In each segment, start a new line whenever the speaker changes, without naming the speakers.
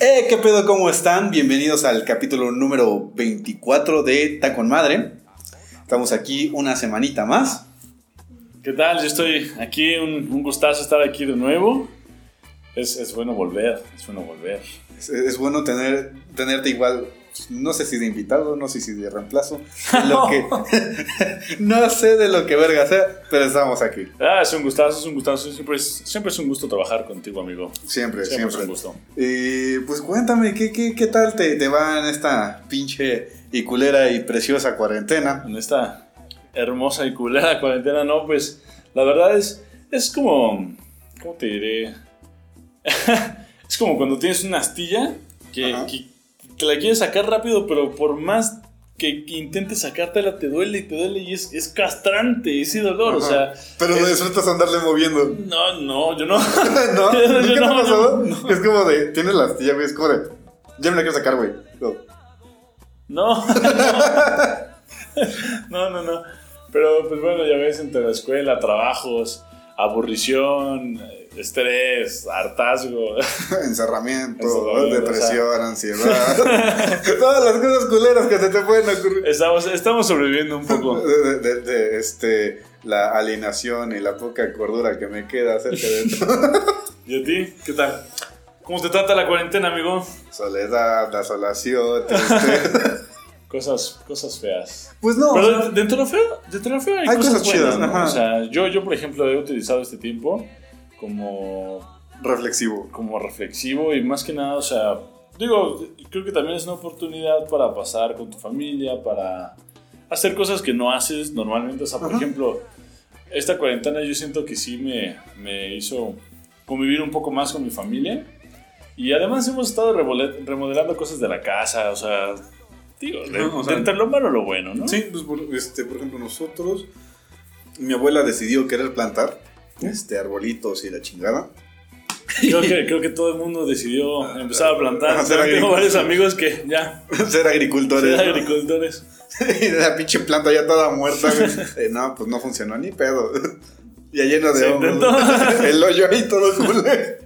Eh, ¿qué pedo? ¿Cómo están? Bienvenidos al capítulo número 24 de Tacon Madre. Estamos aquí una semanita más.
¿Qué tal? Yo estoy aquí, un, un gustazo estar aquí de nuevo. Es, es bueno volver, es bueno volver.
Es, es bueno tener, tenerte igual, no sé si de invitado, no sé si de reemplazo, lo que, no sé de lo que verga sea, pero estamos aquí.
Ah, es un gustazo, es un gustazo. Siempre es, siempre es un gusto trabajar contigo, amigo.
Siempre,
Siempre,
siempre.
es un gusto.
Pues cuéntame, ¿qué, qué, qué tal te, te va en esta pinche y culera y preciosa cuarentena?
En esta hermosa y culera cuarentena, no, pues la verdad es, es como, ¿cómo te diré? es como cuando tienes una astilla que, que la quieres sacar rápido, pero por más que, que intentes sacártela te duele y te duele y es, es castrante ese dolor, o sea...
Pero
es-
disfrutas andarle moviendo.
No, no, yo no.
¿No?
Yo
¿Nunca te ha
no, no.
Es como de, tienes la astilla, güey, es como de, ya me la quiero sacar, güey. No.
No, no, no, no. Pero pues bueno, ya ves, entre la escuela, trabajos, aburrición, eh, estrés, hartazgo.
Encerramiento,
Encerramiento,
depresión, ansiedad. Todas las cosas culeras que se te pueden ocurrir.
Estamos, estamos sobreviviendo un poco.
De, de- de, este, la alienación y la poca cordura que me queda acerca de esto.
¿Y a ti? ¿Qué tal? ¿Cómo te trata la cuarentena, amigo?
Soledad, desolación, tristeza.
Cosas, cosas feas.
Pues no.
Pero
o sea,
de- dentro de lo feo, dentro de lo feo hay,
Hay
cosas,
cosas chidas,
buenas, ¿no?
ajá.
O sea, yo, yo, por ejemplo, he utilizado este tiempo como
reflexivo.
como reflexivo y más que nada, o sea, digo, creo que también es una oportunidad para pasar con tu familia, para hacer cosas que no haces normalmente. O sea, por
Ajá.
ejemplo, esta cuarentena yo siento que sí me, me hizo convivir un poco más con mi familia. Y además hemos estado remodelando cosas de la casa, o sea, digo, de,
Ajá, o sea,
entre lo malo lo bueno, ¿no?
Sí, pues por, este, por ejemplo, nosotros, mi abuela decidió querer plantar este, arbolitos y la chingada.
Creo que, creo que todo el mundo decidió empezar a plantar. Tengo varios amigos que ya,
Ser agricultores.
ser agricultores.
y la pinche planta ya toda muerta. Eh, no, pues no funcionó ni pedo. ya lleno de hongos. El hoyo ahí todo culé.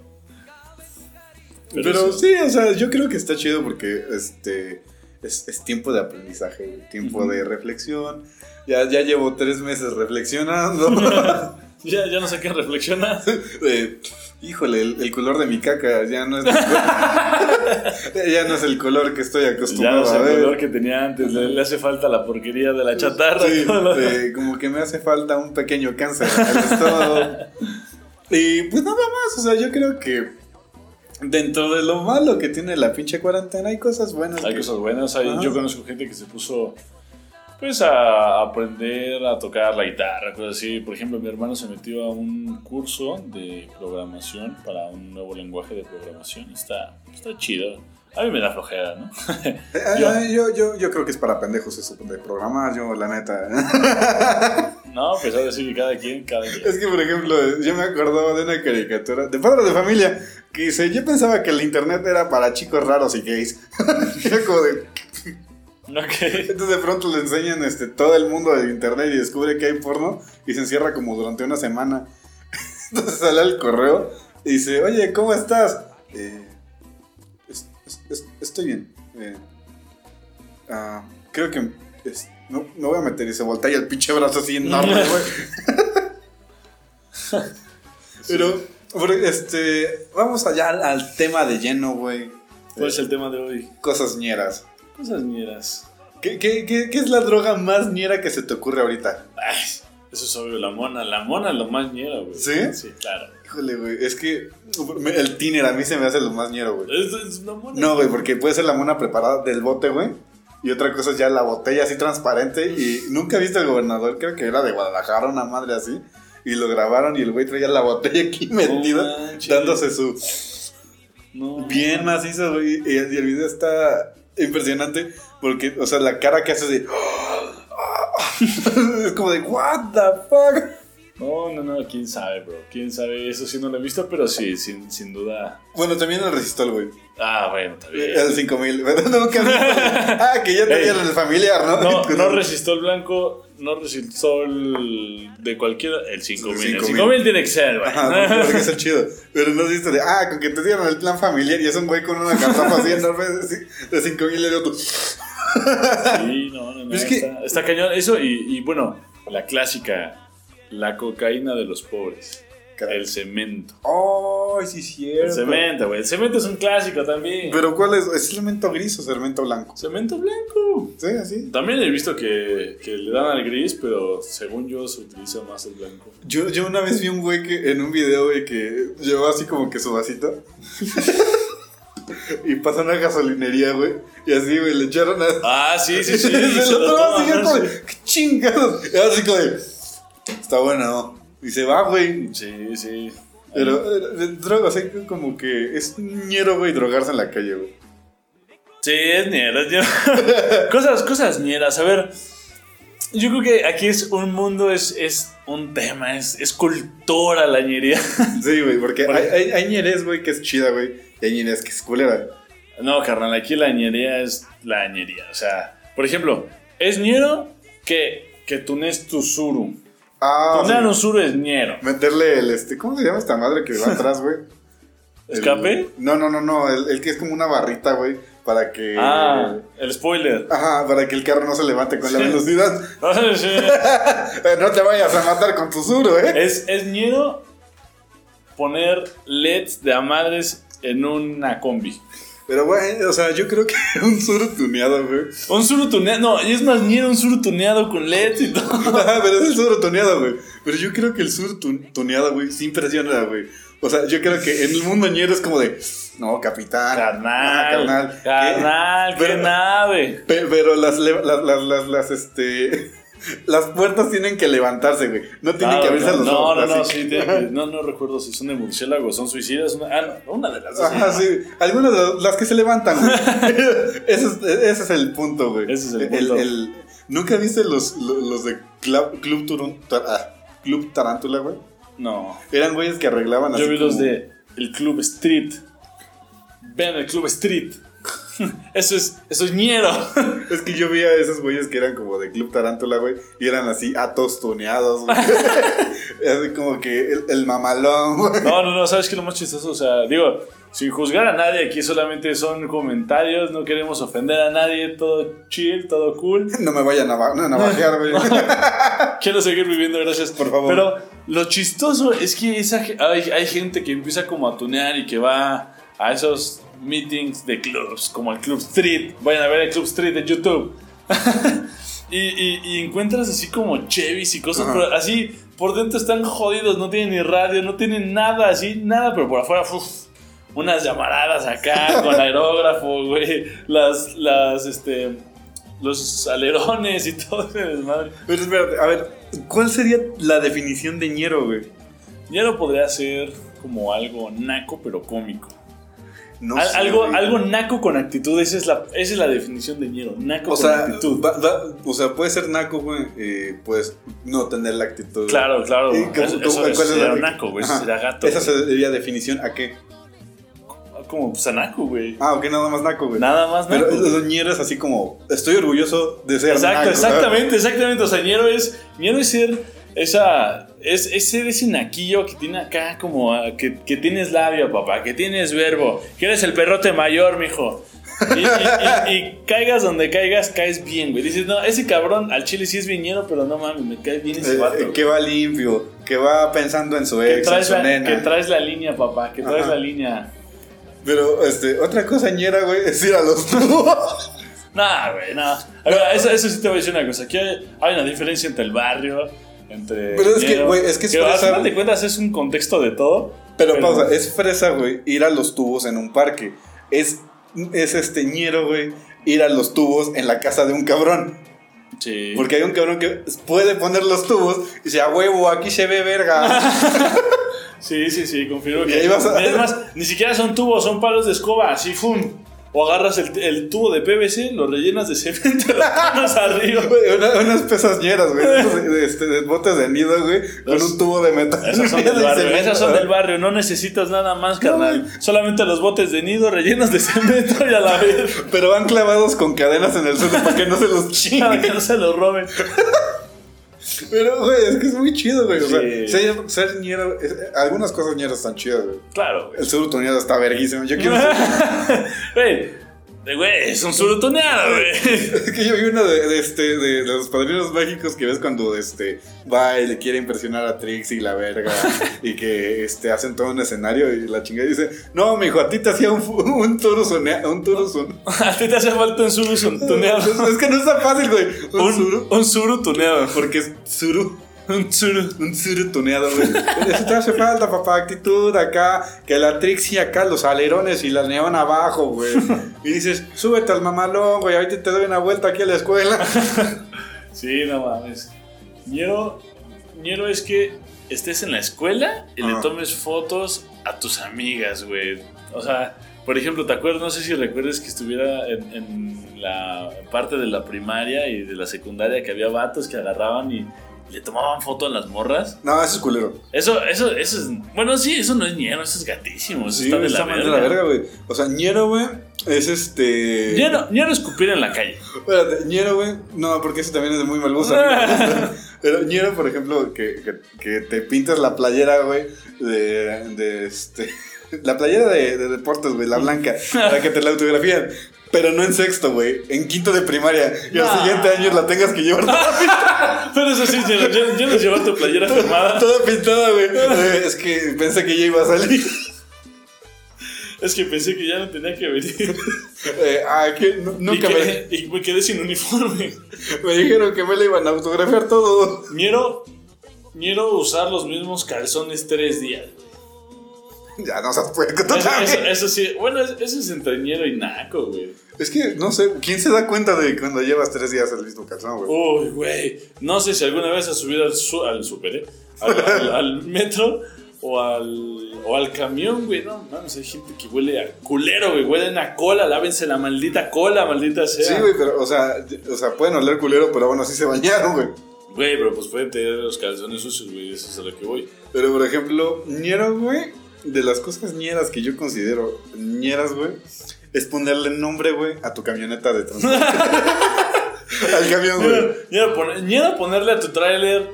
Pero
Pero,
sí.
o sea, yo creo que está chido porque este es, es tiempo de aprendizaje, tiempo
Ujú.
de reflexión. Ya, ya llevo tres meses reflexionando.
Ya, ya no sé qué reflexionar.
Eh, híjole, el, el color de mi caca ya no es ya no es el color que estoy
Ya
acostumbrado
no sé
a
el color que tenía antes. Le, le hace falta la porquería de la chatarra.
Sí, eh, como que me hace falta un pequeño cáncer. Y pues nada más, o sea, yo creo que dentro de lo malo que tiene la pinche cuarentena hay cosas buenas.
Hay
que-
cosas buenas. hay- yo conozco gente que se puso pues a aprender a tocar la guitarra, cosas así. Por ejemplo, mi hermano se metió a un curso de programación para un nuevo lenguaje de programación. Está, está chido. A mí me da flojera, ¿no?
Eh,
Yo-
eh, yo, yo, yo creo que es para pendejos eso de programar, yo la neta.
No, pues ahora sí cada quien, cada quien.
Es que, por ejemplo, yo me acordaba de una caricatura de padre de familia que dice, yo pensaba que el internet era para chicos raros y gays. Era como de... Entonces de pronto le enseñan este, todo el mundo del internet y descubre que hay porno y se encierra como durante una semana. Entonces sale al correo y dice, oye, ¿cómo estás? "Eh, es- es- es- estoy bien. Eh, ah, creo que... no, no voy a meter y se voltea y el pinche brazo así enorme, güey. Pero, este, vamos allá al, al tema de lleno, güey.
¿Cuál es el tema de hoy?
Cosas ñeras.
Cosas ñeras.
¿Qué, qué, qué, qué es la droga más ñera que se te ocurre ahorita?
Ay, eso es obvio, la mona. La mona es lo más ñera, güey.
¿Sí?
Sí, claro.
Híjole, güey, es que el tiner a mí se me hace lo más ñero, güey.
Es, es una mona.
No, güey, porque puede ser la mona preparada del bote, güey. Y otra cosa es ya la botella así transparente. Y nunca viste al gobernador, creo que era de Guadalajara, una madre así. Y lo grabaron y el güey traía la botella aquí metida,
manches.
dándose su
No.
bien macizo, güey. Y el video está impresionante porque, o sea, la cara que hace de... es como de, what the fuck.
No, no, no, quién sabe, bro. Quién sabe, eso sí no lo he visto, pero sí, sin, sin duda.
Bueno, también el resistol, güey.
Ah, bueno, está bien.
El 5000. Pero nunca Ah, que ya tenían el familiar, ¿no?
No, no resistó el blanco, no resistó el de cualquiera. El 5000. El
5000.
5000 tiene que ser, güey.
Ajá, porque- es el chido. Pero no viste de, ah, con que te dieron el plan familiar y es un güey con una cartapa así enorme de, de 5000 y de otro.
Sí, no, no, no.
Es que-
está, está cañón. Eso y, y, bueno, la clásica, la cocaína de los pobres. El cemento.
Oh, sí, es cierto.
El cemento, güey. El cemento es un clásico también.
Pero ¿cuál es? ¿Es cemento gris o cemento blanco?
Cemento blanco.
Sí, así.
También he visto que, que le dan al gris, pero según yo se utiliza más el blanco.
Yo, yo una vez vi un güey que en un video, güey, que llevaba así como que su vasito. y pasó una gasolinería, güey. Y así, güey, le echaron a.
Ah, sí, sí, sí.
se,
se
lo tomó así,
toman,
como ¡qué chingados! Y así como de, está bueno, ¿no? Y se va, güey.
Sí, sí.
Pero, eh, droga, o sea, como que es ñero, güey, drogarse en la calle, güey.
Sí, es ñera, es ñera. cosas, cosas ñeras. A ver, yo creo que aquí es un mundo, es, es un tema, es, es cultura la ñería.
Sí, güey, porque hay, hay, hay güey, que es chida, güey. Y hay ñerez que es culera.
No, carnal, aquí la ñería es la ñería. O sea, por ejemplo, es ñero que, que tunes tu suru.
Ah, sí.
un suru es ñero.
Meterle el, este, ¿cómo se llama esta madre que va atrás, güey? El-
¿Escape?
no, no, no, no, el, el que es como una barrita, güey, para que...
Ah, el spoiler.
Ajá, para que el carro no se levante con la velocidad.
Sí.
Eh, no te vayas a matar con tu suro, ¿eh?
Es, es ñero poner LEDs de a madres en una combi.
Pero, güey, o sea, yo creo que un suro tuneado, güey.
Un suru tuneado. No, y es más ñero un suru tuneado con LEDs y todo.
Ajá, pero es el suro tuneado, güey. Pero yo creo que el suro tu- tuneado, güey, sí impresiona, güey. O sea, yo creo que en el mundo ñero es como de, no, capitán.
Carnal.
Ajá, carnal.
Carnal, qué
Pero-
nave.
Pe- Pero las, las, las, las, las, este... Las puertas tienen que levantarse, güey. No tienen que abrirse
no,
los
no,
ojos.
no, no,
así.
sí, que- no, no recuerdo si son de murciélago, son suicidas. Una, ah, no, una de las dos.
Ajá, sí. Algunas de las- que se levantan, güey. ese, es, ese es el punto, güey.
Ese es el punto.
¿Nunca viste los, los, los de Club, Club, Turun- Tar- ah, Club Tarántula, güey?
No.
Eran güeyes que arreglaban así
Yo vi los de el Club Street. Ven el Club Street. Eso es, eso es ñero.
Es que yo vi a esos güeyes que eran como de Club Tarántula, güey. Y eran así atos tuneados, güey. así como que el, el mamalón, güey.
No, no, no, ¿sabes qué es lo más chistoso? O sea, digo, sin juzgar a nadie, aquí solamente son comentarios, no queremos ofender a nadie, todo chill, todo cool.
No me vayan a, navajear, güey.
Quiero seguir viviendo, gracias.
Por favor.
Pero lo chistoso es que esa, hay, hay gente que empieza como a tunear y que va a esos meetings de clubs, como el Club Street. Vayan a ver el Club Street de YouTube. y, y- y encuentras así como Chevys y cosas,
Ajá.
pero así por dentro están jodidos, no tienen ni radio, no tienen nada, así, nada, pero por afuera, uf, unas llamaradas acá con aerógrafo, güey, las, las, este, los alerones y todo ese desmadre.
Pero espérate, a ver, ¿cuál sería la definición de ñero, güey?
No podría ser como algo naco, pero cómico.
No
Al-
sé,
algo,
güey.
algo naco con actitud, esa es la, esa es la definición de ñero. Naco
O
con
sea,
actitud.
va- va- o sea, puede ser naco, güey, eh, pues no tener la actitud.
Claro, claro.
¿Y cómo-
Eso,
cómo-
eso-
es
sería naco, güey. Eso sería gato.
Esa
güey.
sería definición a qué.
Como pues a naco, güey.
Ah, ok, nada más naco, güey.
Nada más naco.
Pero los ñeros así como, estoy orgulloso de ser
Exacto,
naco.
exactamente, exactamente. O sea, ñero es, ñero es ser esa, es, ese naquillo que tiene acá como, ah, que, que tienes labio, papá, que tienes verbo, que eres el perrote mayor, mijo. Y, y- y- y caigas donde caigas, caes bien, güey. Dices, no, ese cabrón al chile sí es viñero, pero no mames, me cae bien ese
Eh,
vato.
eh, que va limpio, que va pensando en su ex, en
traes
su
la,
nena.
que traes la línea, papá, que traes
Ajá.
la línea.
Pero, este, otra cosa ñera, güey, es ir a los.
Nah, güey, no. Eso, eso sí te voy a decir una cosa. Aquí hay, hay una diferencia entre el barrio, entre.
Pero es que, güey, es que es
al
fresa.
final de cuentas es un contexto de todo.
Pero, pausa, es fresa, güey, ir a los tubos en un parque. Es, es este ñero, güey, ir a los tubos en la casa de un cabrón.
Sí.
Porque hay un cabrón que puede poner los tubos y dice, a huevo, aquí se ve verga.
Sí, sí, sí, confirmo
Y
que.
ahí vas a-
Es más, ni siquiera son tubos, son palos de escoba, así, ¡fum! O agarras el, el tubo de PVC, lo rellenas de cemento lo pones arriba.
Güey, una- unas pesas ñeras, güey. de, este, de botes de nido, güey. Con un tubo de metal.
Esas son del barrio,
cemento.
esas son del barrio, no necesitas nada más, carnal. Solamente los botes de nido rellenos de cemento y a la vez.
Pero van clavados con cadenas en el suelo para que no se los
Para
chinguen.
que no se los roben.
Pero, güey, es que es muy chido, güey. O sea,
Sí.
ser, ser ñero. es- algunas cosas ñeras están chidas, güey.
Claro, güey.
El surutoneado está verguísimo. Yo quiero ser.
Güey, de güey, es un surutoneado, güey.
Es que yo vi uno de, de este, de, los padrinos mágicos que ves cuando este va y le quiere impresionar a Trix y la verga y que este hacen todo un escenario y la chingada dice, no, mijo, a ti te hacía un, un toro un.
A ti te hace falta un surutoneado.
Es que no está fácil, güey. Un,
Un,
suru.
un surutoneado.
Porque es suru.
Un suru.
Un suru tuneado, güey. Eso te hace falta, papá. Actitud acá. Que la Trix y acá los alerones y la neón abajo, güey. Y dices, súbete al mamalón, güey. Ahorita te doy una vuelta aquí a la escuela.
Sí, no mames. Ñero, ñero es que estés en la escuela y le tomes fotos a tus amigas, güey. O sea, por ejemplo, ¿te acuerdas? No sé si recuerdas que estuviera en, en la parte de la primaria y de la secundaria que había vatos que agarraban y le tomaban foto a las morras.
No, eso es culero.
Eso, eso, eso es. Bueno, sí, eso no es ñero, eso es gatísimo. Eso
Sí,
está de la verga.
de la verga, güey. O sea, ñero, güey, es este.
Ñero, ñero escupir en la calle.
Espérate, ñero, güey. No, porque eso también es de muy mal gusto. Pero ñero, por ejemplo, que, que, que te pintas la playera, güey, de, de este. La playera de, de deportes, güey, la blanca, para que te la autografían. Pero no en sexto, güey, en quinto de primaria. Y al
No.
siguiente año la tengas que llevar toda,
Pero eso sí, yo, yo les llevo tu playera firmada.
toda pintada, güey. Eh, Es que pensé que ya iba a salir.
Es que pensé que ya no tenía que venir.
Eh, ah, que nu- nunca
y,
me,
y me quedé sin uniforme.
me dijeron que me la iban a autografiar todo.
Ñero, ñero usar los mismos calzones tres días.
Ya no seas puerco, tú
Eso,
también.
eso- eso sí, bueno, es- eso es entre ñero y naco, güey.
Es que, no sé, ¿quién se da cuenta de cuando llevas tres días el mismo calzón, güey?
Uy, güey. No sé si alguna vez has subido al, su- al super, ¿eh? Al, al- al metro o al, o al camión, güey. No, mames, hay gente que huele a culero, güey. Huelen a cola. Lávense la maldita cola, maldita sea.
Sí, güey, pero, o sea, o sea, pueden oler culero, pero bueno, así se bañaron, güey.
Güey, pero pues pueden tener los calzones sucios, güey. Eso es a lo que voy.
Pero, por ejemplo, ñero, güey, de las cosas ñeras que yo considero ñeras, güey, es ponerle nombre, güey, a tu camioneta de transporte. Al camión, güey.
Pon- ñero ponerle a tu tráiler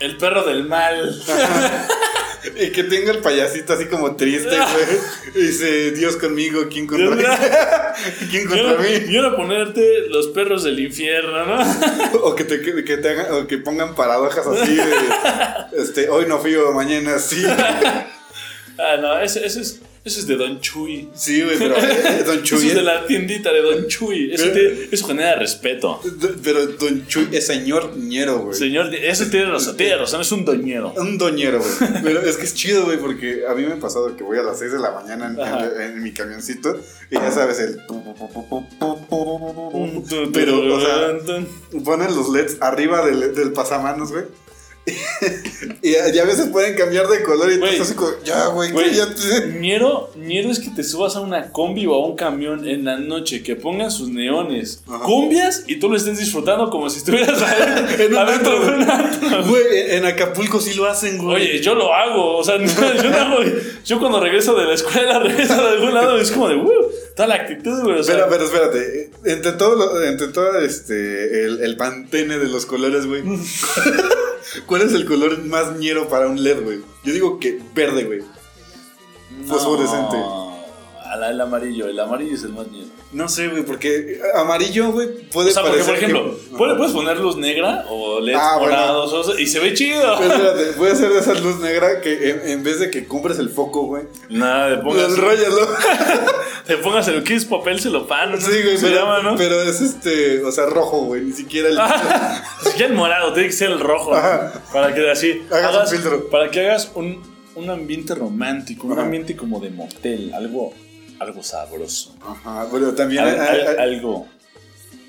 el perro del mal.
Y que tenga el payasito así como triste, güey. Dice, Dios conmigo, ¿quién contra mí? ¿Quién contra mí?
ñero ponerte los perros del infierno, ¿no?
O que te, que, te hagan, o que pongan paradojas así de, este, hoy no fui o mañana sí.
Ah, no, ese, ese es, ese es de Don Chuy.
Sí, güey, pero eh, Don
Eso
Chuy
es de la tiendita de Don Chuy. Eso, eso genera respeto.
Pero Don Chuy es señor ñero, güey.
Señor, eso tiene razón, tiene razón, es un doñero.
Un doñero, güey. Pero es que es chido, güey, porque a mí me ha pasado que voy a las 6 de la mañana en, en- en mi camioncito y ya sabes, el... Pero, o sea, ponen los LEDs arriba del, del pasamanos, güey. y, a, y a veces pueden cambiar de color y
Güey.
entonces así como, ya, güey,
ñero, ñero es que te subas a una combi o a un camión en la noche, que pongan sus neones,
Ajá.
cumbias y tú lo estés disfrutando como si estuvieras adentro,
En
adentro de un.
Güey, en Acapulco sí lo hacen, güey.
Oye, yo lo hago, o sea, yo no hago, yo cuando regreso de la escuela, regreso de algún lado, es como de, uh, toda la actitud, güey, o sea,
Pero, pero espérate, entre todo, lo- entre todo este, el, el pantene de los colores, güey. ¿Cuál es el color más ñero para un LED, güey? Yo digo que verde, güey. Fosforescente.
No, al- el amarillo, el amarillo es el más ñero.
No sé, güey, porque amarillo, güey, puede
O sea, porque, por ejemplo,
que-
puedes, puedes poner luz negra o LEDs
Ah, bueno.
morados o sea, y se ve chido.
Pero espérate, puede ser de esa luz negra que en, en vez de que cumples el foco, güey,
Nada, le pongas,
enróllalo.
te pongas el que es papel celofán, no sé
Sí, güey,
cómo se
pero,
llama, ¿no?
pero es este, o sea, rojo, güey, ni siquiera el...
Pues ya el morado, tiene que ser el rojo. ¿no?
Ajá.
Para que así
Hagas un filtro.
Para que hagas un, un ambiente romántico, un ambiente como de motel, algo, algo sabroso.
Ajá, bueno, también
Al- algo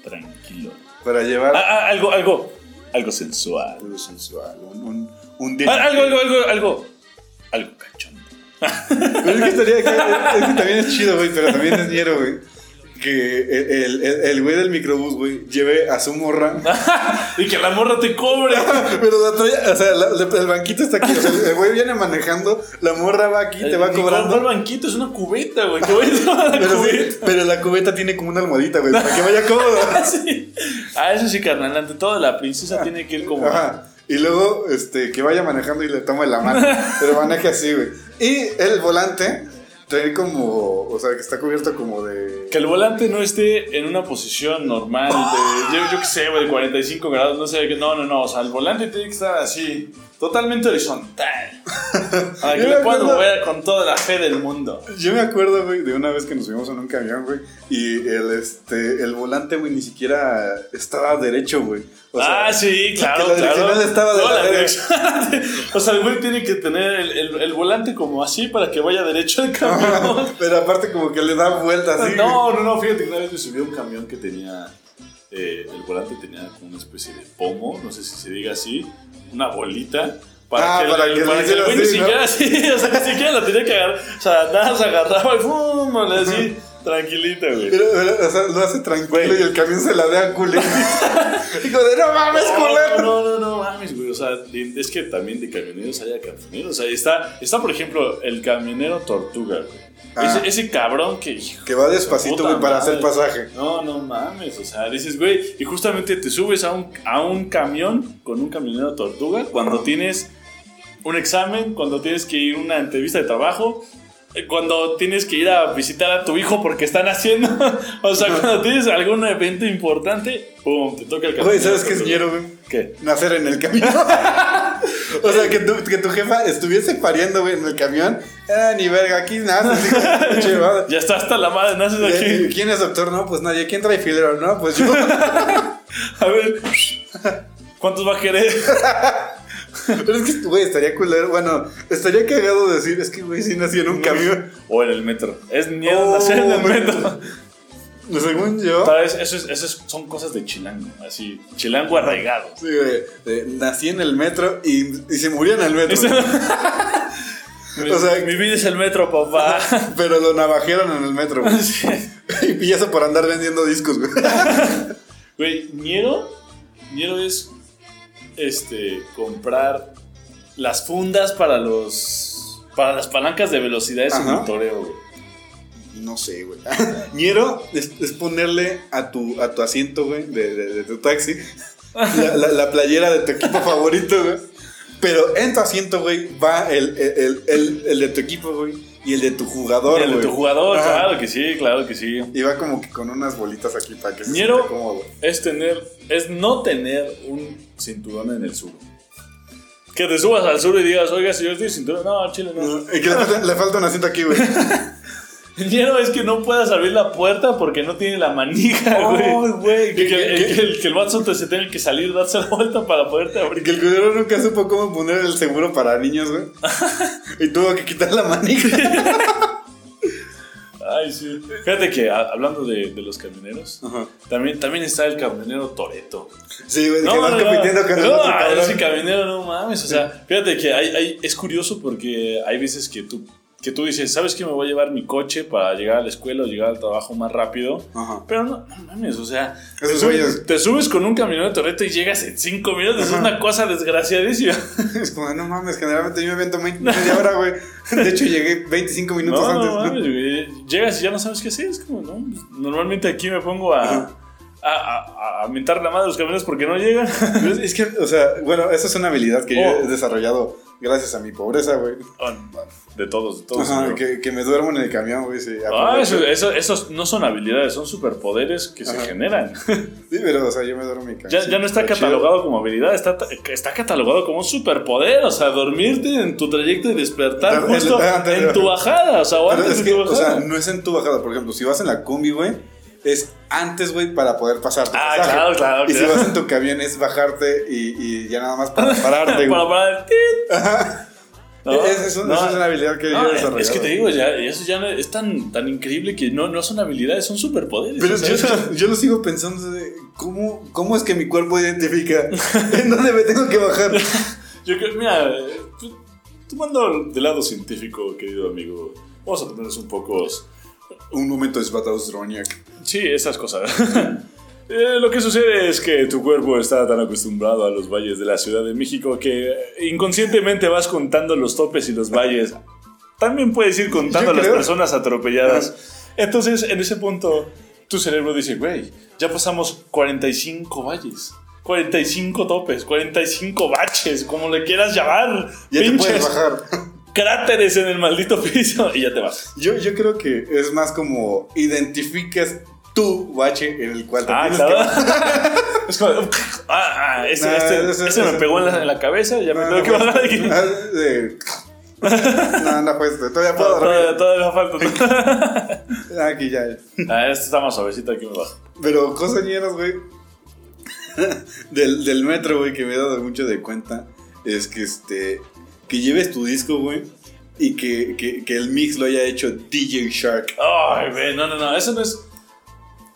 tranquilo.
para llevar...
Ah, ah, algo, algo, algo sensual.
Algo sensual, un, un, un
Ah, Algo, algo, algo, algo, algo cachondo.
Pero es que, estaría, es que también es chido, güey, pero también es ñero, güey. que el, el, el güey del microbús, güey, lleve a su morra.
y que la morra te cobre.
Pero la trae, o sea, la- el banquito está aquí. O sea, el güey viene manejando, la morra va aquí, te va
¿Y cuál
cobrando.
el banquito? Es una cubeta, güey. Voy a tomar la
Pero, sí,
cubeta.
pero la cubeta tiene como una almohadita, güey, para que vaya cómodo.
Sí. Ah, eso sí, carnal. Ante todo, la princesa tiene que ir como.
Ajá. Y luego, este, que vaya manejando y le tome la mano. Pero maneje así, güey. Y el volante trae como, o sea, que está cubierto como de...
Que el volante no esté en una posición normal de, yo, qué sé, güey, de 45 grados, no sé, no, no, no, o sea, el volante tiene que estar así, totalmente horizontal. Para que le
acuerdo-
mover con toda la fe del mundo.
Yo me acuerdo, güey, de una vez que nos subimos en un camión, güey, y el, este, el volante, güey, ni siquiera estaba derecho, güey. O sea,
ah, sí, claro,
la
claro.
estaba de
No,
la
la
derecha.
dirección- o sea, el güey tiene que tener el, el- el volante como así para que vaya derecho el camión.
Pero aparte como que le da vueltas.
No, no, no, fíjate que una vez me subí a un camión que tenía. eh, el volante tenía como una especie de pomo, no sé si se diga así, una bolita. Para
Ah,
que,
para
el,
que
para que el güey ni siquiera así, o sea, ni siquiera la tenía que agarrar. O sea, nada, se agarraba y le así, tranquilita, güey.
Pero, pero, o sea, lo hace tranquilo
Güey.
y el camión se la da culé. Digo, de no mames,
No,
culero.
no, no, no mames, güey. O sea, es que también de camioneros hay a camioneros. O sea, está, está, por ejemplo, el camionero tortuga, güey.
Ah.
Ese, ese cabrón que. hijo,
Que va despacito, güey, para hacer pasaje.
No, no mames. O sea, dices, güey, y justamente te subes a un, a un camión con un camionero tortuga cuando tienes un examen, cuando tienes que ir a una entrevista de trabajo. eh, Cuando tienes que ir a visitar a tu hijo porque están haciendo. o sea, cuando tienes algún evento importante, ¡pum! Te toca el.
Güey, ¿sabes qué es güey?
¿Qué?
Nacer en el camión. o sea, que tu, que tu jefa estuviese pariendo, güey, en el camión. Ah, ni verga, aquí naces.
Ya está hasta la madre, naces aquí.
¿Quién es doctor? No, pues nadie. ¿Quién trae filero? No, pues yo.
A ver, ¿cuántos va a querer?
Pero es que, güey, estaría culero. Bueno, estaría cagado decir, es que, güey, sí nací en un camión.
O en el metro. Es miedo
Oh,
nacer en el
man.
metro.
Según yo.
¿Sabes? Eso, es- eso es- son cosas de chilango. Así, chilango arraigado.
Sí, de- nací en el metro y, y se murió en el metro.
Mi,
O sea-
mi vida es el metro, papá.
Pero lo navajearon en el metro.
Sí.
Y eso por andar vendiendo discos, güey.
Güey, Ñero, Ñero es este comprar las fundas para los para las palancas de velocidades en el toreo, güey.
No sé, güey. Ñero es, es ponerle a tu, a tu asiento, güey, de, de- de tu taxi, la, la- la playera de tu equipo favorito, güey. Pero en tu asiento, güey, va el, el, el- el- de tu equipo, güey, y el de tu jugador,
Y el de tu jugador,
Ajá.
claro que sí, claro que sí.
Y va como que con unas bolitas aquí para que se
Ñero
sienta cómodo.
es tener, es no tener un cinturón en el sur. Que te subas al sur y digas, oiga, si yo estoy cinturón, no, chile, no.
Y que le falta, le falta un asiento aquí, güey.
Ñero es que no puedas abrir la puerta porque no tiene la manija,
Oh,
güey.
güey,
Y
que-
que,
que-
el, que el, que Watson te se tenga que salir, darse la vuelta para poderte abrir.
Porque el culero nunca supo cómo poner el seguro para niños, güey. Y tuvo que quitar la manija.
Ay, sí. Fíjate que a- hablando de, de los camioneros,
Ajá.
también, también está el camionero Toreto.
Sí, güey, que vas compitiendo
no,
cabrón.
ese camionero no mames. O sea, fíjate que hay, hay- es curioso porque hay veces que tú, que tú dices, ¿sabes que me voy a llevar mi coche para llegar a la escuela o llegar al trabajo más rápido?
Ajá.
Pero no, no mames, o sea, te subes,
güeyes.
te subes con un camionero de Toreto y llegas en cinco minutos. Es una cosa desgraciadísima.
Es como, no mames, generalmente yo me avento me- media hora, güey. De hecho, llegué 25 minutos
No,
antes.
no mames, güey. Llegas y ya no sabes qué hacer. Es como, no, pues, normalmente aquí me pongo a,
Ajá.
a, a, a mentar la madre a los camioneros porque no llegan.
Es que, o sea, bueno, esa es una habilidad que yo
Oh.
he desarrollado gracias a mi pobreza, güey.
de todos, de todos.
Que, que me duermo en el camión, güey. sí,
Ah, eso, eso- esos no son habilidades, son superpoderes que se generan.
Sí, pero, o sea, yo me duermo en mi camión.
Ya, ya no está catalogado como habilidad, está, está catalogado como un superpoder. O sea, dormirte en tu trayecto y despertar justo
ah,
en tu bajada. O sea, o antes
es
de tu
o sea,
bajada.
no es en tu bajada. Por ejemplo, si vas en la combi, güey, es antes, güey, para poder pasar. tu
Ah,
pasaje.
claro, claro,
Y si
claro.
vas en tu camión es bajarte y, y ya nada más para pararte, güey.
Para parar tit. No,
Esa es, un-
no,
es una habilidad que
no,
yo he
es- es que te digo, ya, eso ya es tan, tan increíble que no, no son habilidades, son superpoderes.
Pero yo, yo lo sigo pensando de cómo, cómo es que mi cuerpo identifica en dónde me tengo que bajar.
Yo creo, mira, tomando del lado científico, querido amigo, vamos a ponernos un poco,
Un momento de Svatostroniak.
Sí, esas cosas. Eh, lo que sucede es que tu cuerpo está tan acostumbrado a los valles de la Ciudad de México que inconscientemente vas contando los topes y los valles. También puedes ir contando
Yo
las personas atropelladas. Entonces, en ese punto, tu cerebro dice, güey, ya pasamos 45 valles. 45 topes, 45 baches, como le quieras llamar.
Ya te puedes
pinches
bajar.
cráteres en el maldito piso y ya te vas.
Yo, yo creo que es más como identifiques tu bache en el cual te
Ah, claro. es como, ah, ah, este,
Nah,
este-
ese-
me pegó en la, en la cabeza, ya me tengo que bajar de aquí.
de- No, no este. Todavía puedo dormir.
todavía falta.
Aquí ya.
Ah, este está más suavecito, aquí me bajo.
Pero cosas ñeras, güey. del, del metro, güey, que me he dado mucho de cuenta. Es que este. Que lleves tu disco, güey. Y que, que, que el mix lo haya hecho DJ Shark.
Ay, güey, no, no, no, eso no es.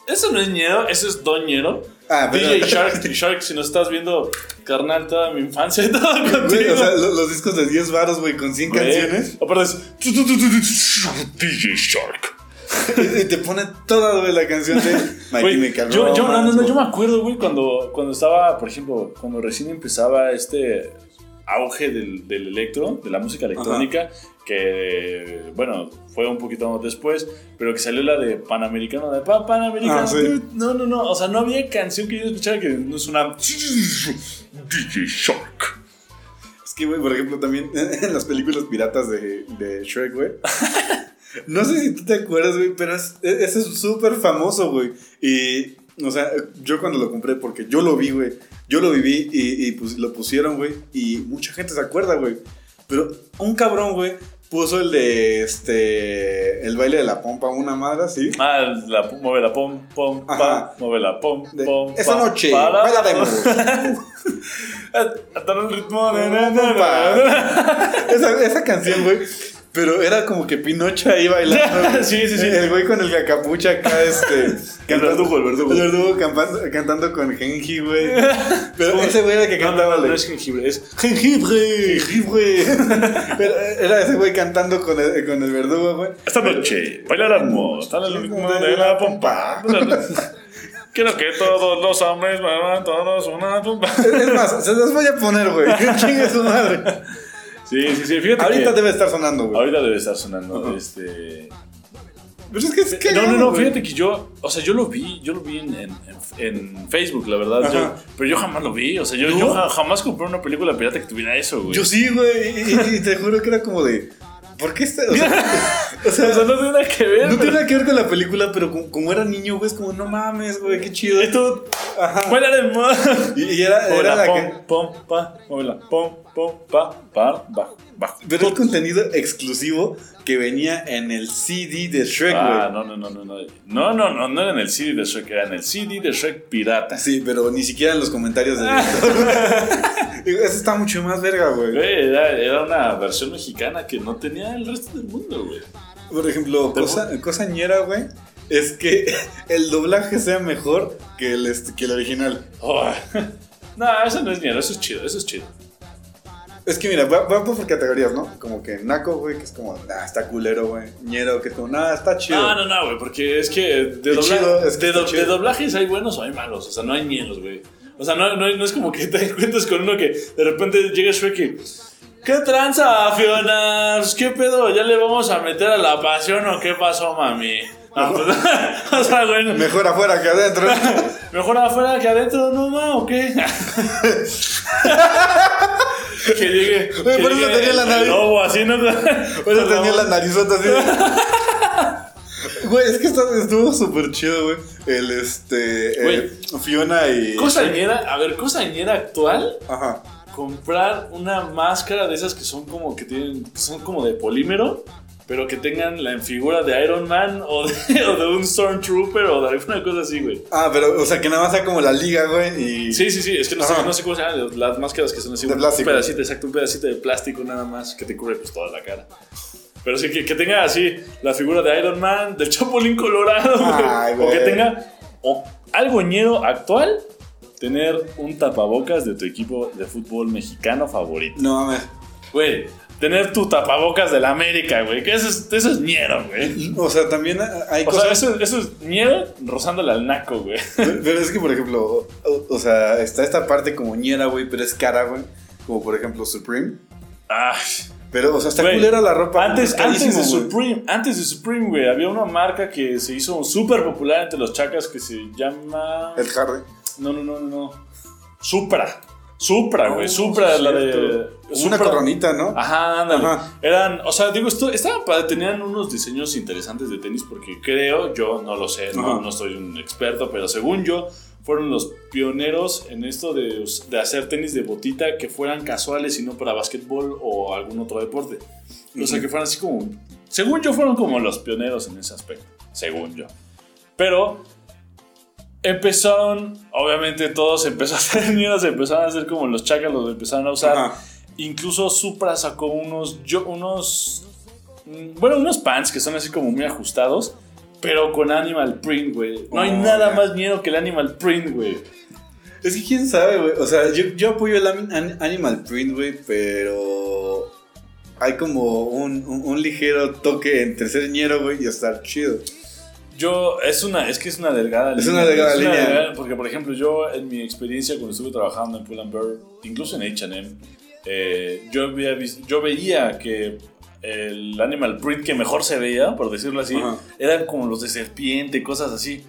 Eso no es ñero, eso es doñero.
Ah, pero-
DJ Shark, Shark, si nos estás viendo, carnal, toda mi infancia y todo
Güey,
contigo.
o sea, lo- los, discos de 10 varos, güey, con 100
Güey,
canciones.
Aparte es. DJ Shark.
Y te pone toda, güey, la canción de My
Güey,
Chemical
yo, yo, no, no, no, yo me acuerdo, güey, cuando, cuando estaba, por ejemplo, cuando recién empezaba este auge del, del electro, de la música electrónica, que, bueno, fue un poquito después, pero que salió la de Panamericano, de pa, Panamericano.
Ah, sí.
No, no, no, o sea, no había canción que yo escuchara que no es una DJ Shark.
Es que, güey, por ejemplo, también en las películas piratas de, de Shrek, güey. No sé si tú te acuerdas, güey, pero es, ese es súper famoso, güey. Y, o sea, yo cuando lo compré, porque yo lo vi, güey. Yo lo viví y, y, pues lo pusieron, güey. Y mucha gente se acuerda, güey. Pero un cabrón, güey, puso el de este. El baile de la pompa, una madre así.
Ah, la, mueve la pom, pom, pa, mueve la pom, pom,
esa
pa,
noche,
para".
bailaremos.
Hasta el ritmo de na, na, na, na.
esa, esa canción, güey. Pero era como que Pinocho ahí bailando.
Sí, sí, sí.
El güey con el cacapucha acá, este.
El verdugo, el verdugo.
El verdugo campando- cantando con Genji, güey. Pero ese güey era el que cantaba.
no, no, no es jengibre, es
Jengibre, jengibre. Pero era ese güey cantando con el, con el verdugo, güey.
Esta noche bailaremos al ritmo de la pompa. Quiero que todos los hombres muevan todos una pompa.
Es más, se los voy a poner, güey. Chingue su madre.
Sí, sí, sí. Fíjate
Ahorita
que
debe estar sonando, güey.
ahorita debe estar sonando
Ajá.
este.
Pero es que es que.
No, no, no, fíjate que yo, o sea, yo lo vi, yo lo vi en, en, en Facebook, la verdad, yo- pero yo jamás lo vi, o sea, yo,
¿No?
yo ja- jamás compré una película pirata que tuviera eso, güey.
Yo sí, güey. Y te juro que era como de. ¿Por qué está.? O sea, o
O sea, no tiene nada que ver.
no tiene nada que ver con la película, pero como, como era niño, güey, es como, no mames, güey, qué chido.
Esto,
Ajá.
fuera de moda.
Y, y era, era la
pom,
que.
pom, pa, móvela, pom, pom, pa, par, bajo, bajo.
Pero el contenido exclusivo que venía en el CD de Shrek, güey.
Ah, no, no, no, no, no. No, no, no, no era en el CD de Shrek, era en el CD de Shrek pirata.
Sí, pero ni siquiera en los comentarios de Digo, Eso está mucho más verga, güey.
Güey, era, era una versión mexicana que no tenía el resto del mundo, güey.
Por ejemplo, cosa, cosa ñera, güey, es que el doblaje sea mejor que el, este- que el original.
Oh. No, eso no es mierda, eso es chido, eso es chido.
Es que mira, va, va por categorías, ¿no? Como que Naco, güey, que es como, ah, está culero, güey. Ñero, que es como, nah, está chido.
No, no, no, güey, porque es que de, dobla-
chido, es que
de, do-
chido.
de doblajes hay buenos o hay malos, o sea, no hay miedos, güey. O sea, no, no, no es como que te encuentres con uno que de repente llega Shrek y... ¿Qué tranza, Fiona? Pues, ¿Qué pedo? ¿Ya le vamos a meter a la pasión o qué pasó, mami? No, pues, o sea, güey,
Mejor afuera que adentro.
mejor afuera que adentro, ¿no, ma? ¿O qué? que llegue... Que
por eso tenía la nariz.
lobo así, ¿no?
Por eso tenía la narizota así. Güey, es que estuvo súper chido, güey. El, este, eh, Fiona y...
Cosa ñera, a ver, cosa ñera actual,
Ajá.
comprar una máscara de esas que son como que tienen, son como de polímero, pero que tengan la figura de Iron Man o de, o de un Stormtrooper o de alguna cosa así, güey.
Ah, pero, o sea, que nada más sea como la liga, güey, y...
Sí, sí, sí, es que no sé, no sé cómo se llaman las máscaras que son así.
De
un
plástico.
pedacito, exacto, un pedacito de plástico nada más que te cubre pues toda la cara. Pero sí, que, que tenga así la figura de Iron Man, del Chapulín Colorado, güey. O que tenga o algo ñero actual, tener un tapabocas de tu equipo de fútbol mexicano favorito.
No mames.
Güey, tener tu tapabocas de la América, güey. Que eso es, eso es ñero, güey.
O sea, también hay
O sea,
cosas.
eso, eso es ñero rozándole al naco, güey.
Pero es que, por ejemplo, o, o sea, está esta parte como ñera, güey, pero es cara, güey. Como por ejemplo Supreme.
Ay.
Pero, o sea, está
Güey,
culera la ropa.
Antes, antes de
güey.
Supreme, antes de Supreme, güey, había una marca que se hizo súper popular entre los chacas que se llama.
El Hardy.
No, no, no, no, no. Supra. Supra, güey.
Oh,
Supra, la de.
cierto. Una
Supra.
coronita, ¿no?
Ajá, ándale.
Ajá.
Eran, o sea, digo, esto, estaban tenían unos diseños interesantes de tenis porque creo, yo no lo sé, no, no soy un experto, pero según yo, fueron los pioneros en esto de, de hacer tenis de botita que fueran casuales y no para básquetbol o algún otro deporte. O sea, que fueran así como, según yo, fueron como los pioneros en ese aspecto, según yo. Pero empezaron, obviamente todos empezaron a hacer mierdas, empezaron a hacer como los chacas, los empezaron a usar.
Ajá.
Incluso Supra sacó unos, yo, unos, mm, bueno, unos pants que son así como muy ajustados, pero con animal print, güey. No hay
Oh,
nada más miedo que el animal print, güey.
Es que quién sabe, güey. O sea, yo, yo apoyo el an- Animal Print, güey, pero. Hay como un, un, un ligero toque entre ser ñero, güey, y estar chido.
Yo, es una, es que es una delgada
Es una delgada línea.
porque, por ejemplo, yo en mi experiencia cuando estuve trabajando en Pull&Bear, incluso en H&M, eh, yo, había yo veía que el animal print que mejor se veía, por decirlo así,
Ajá.
eran como los de serpiente, cosas así.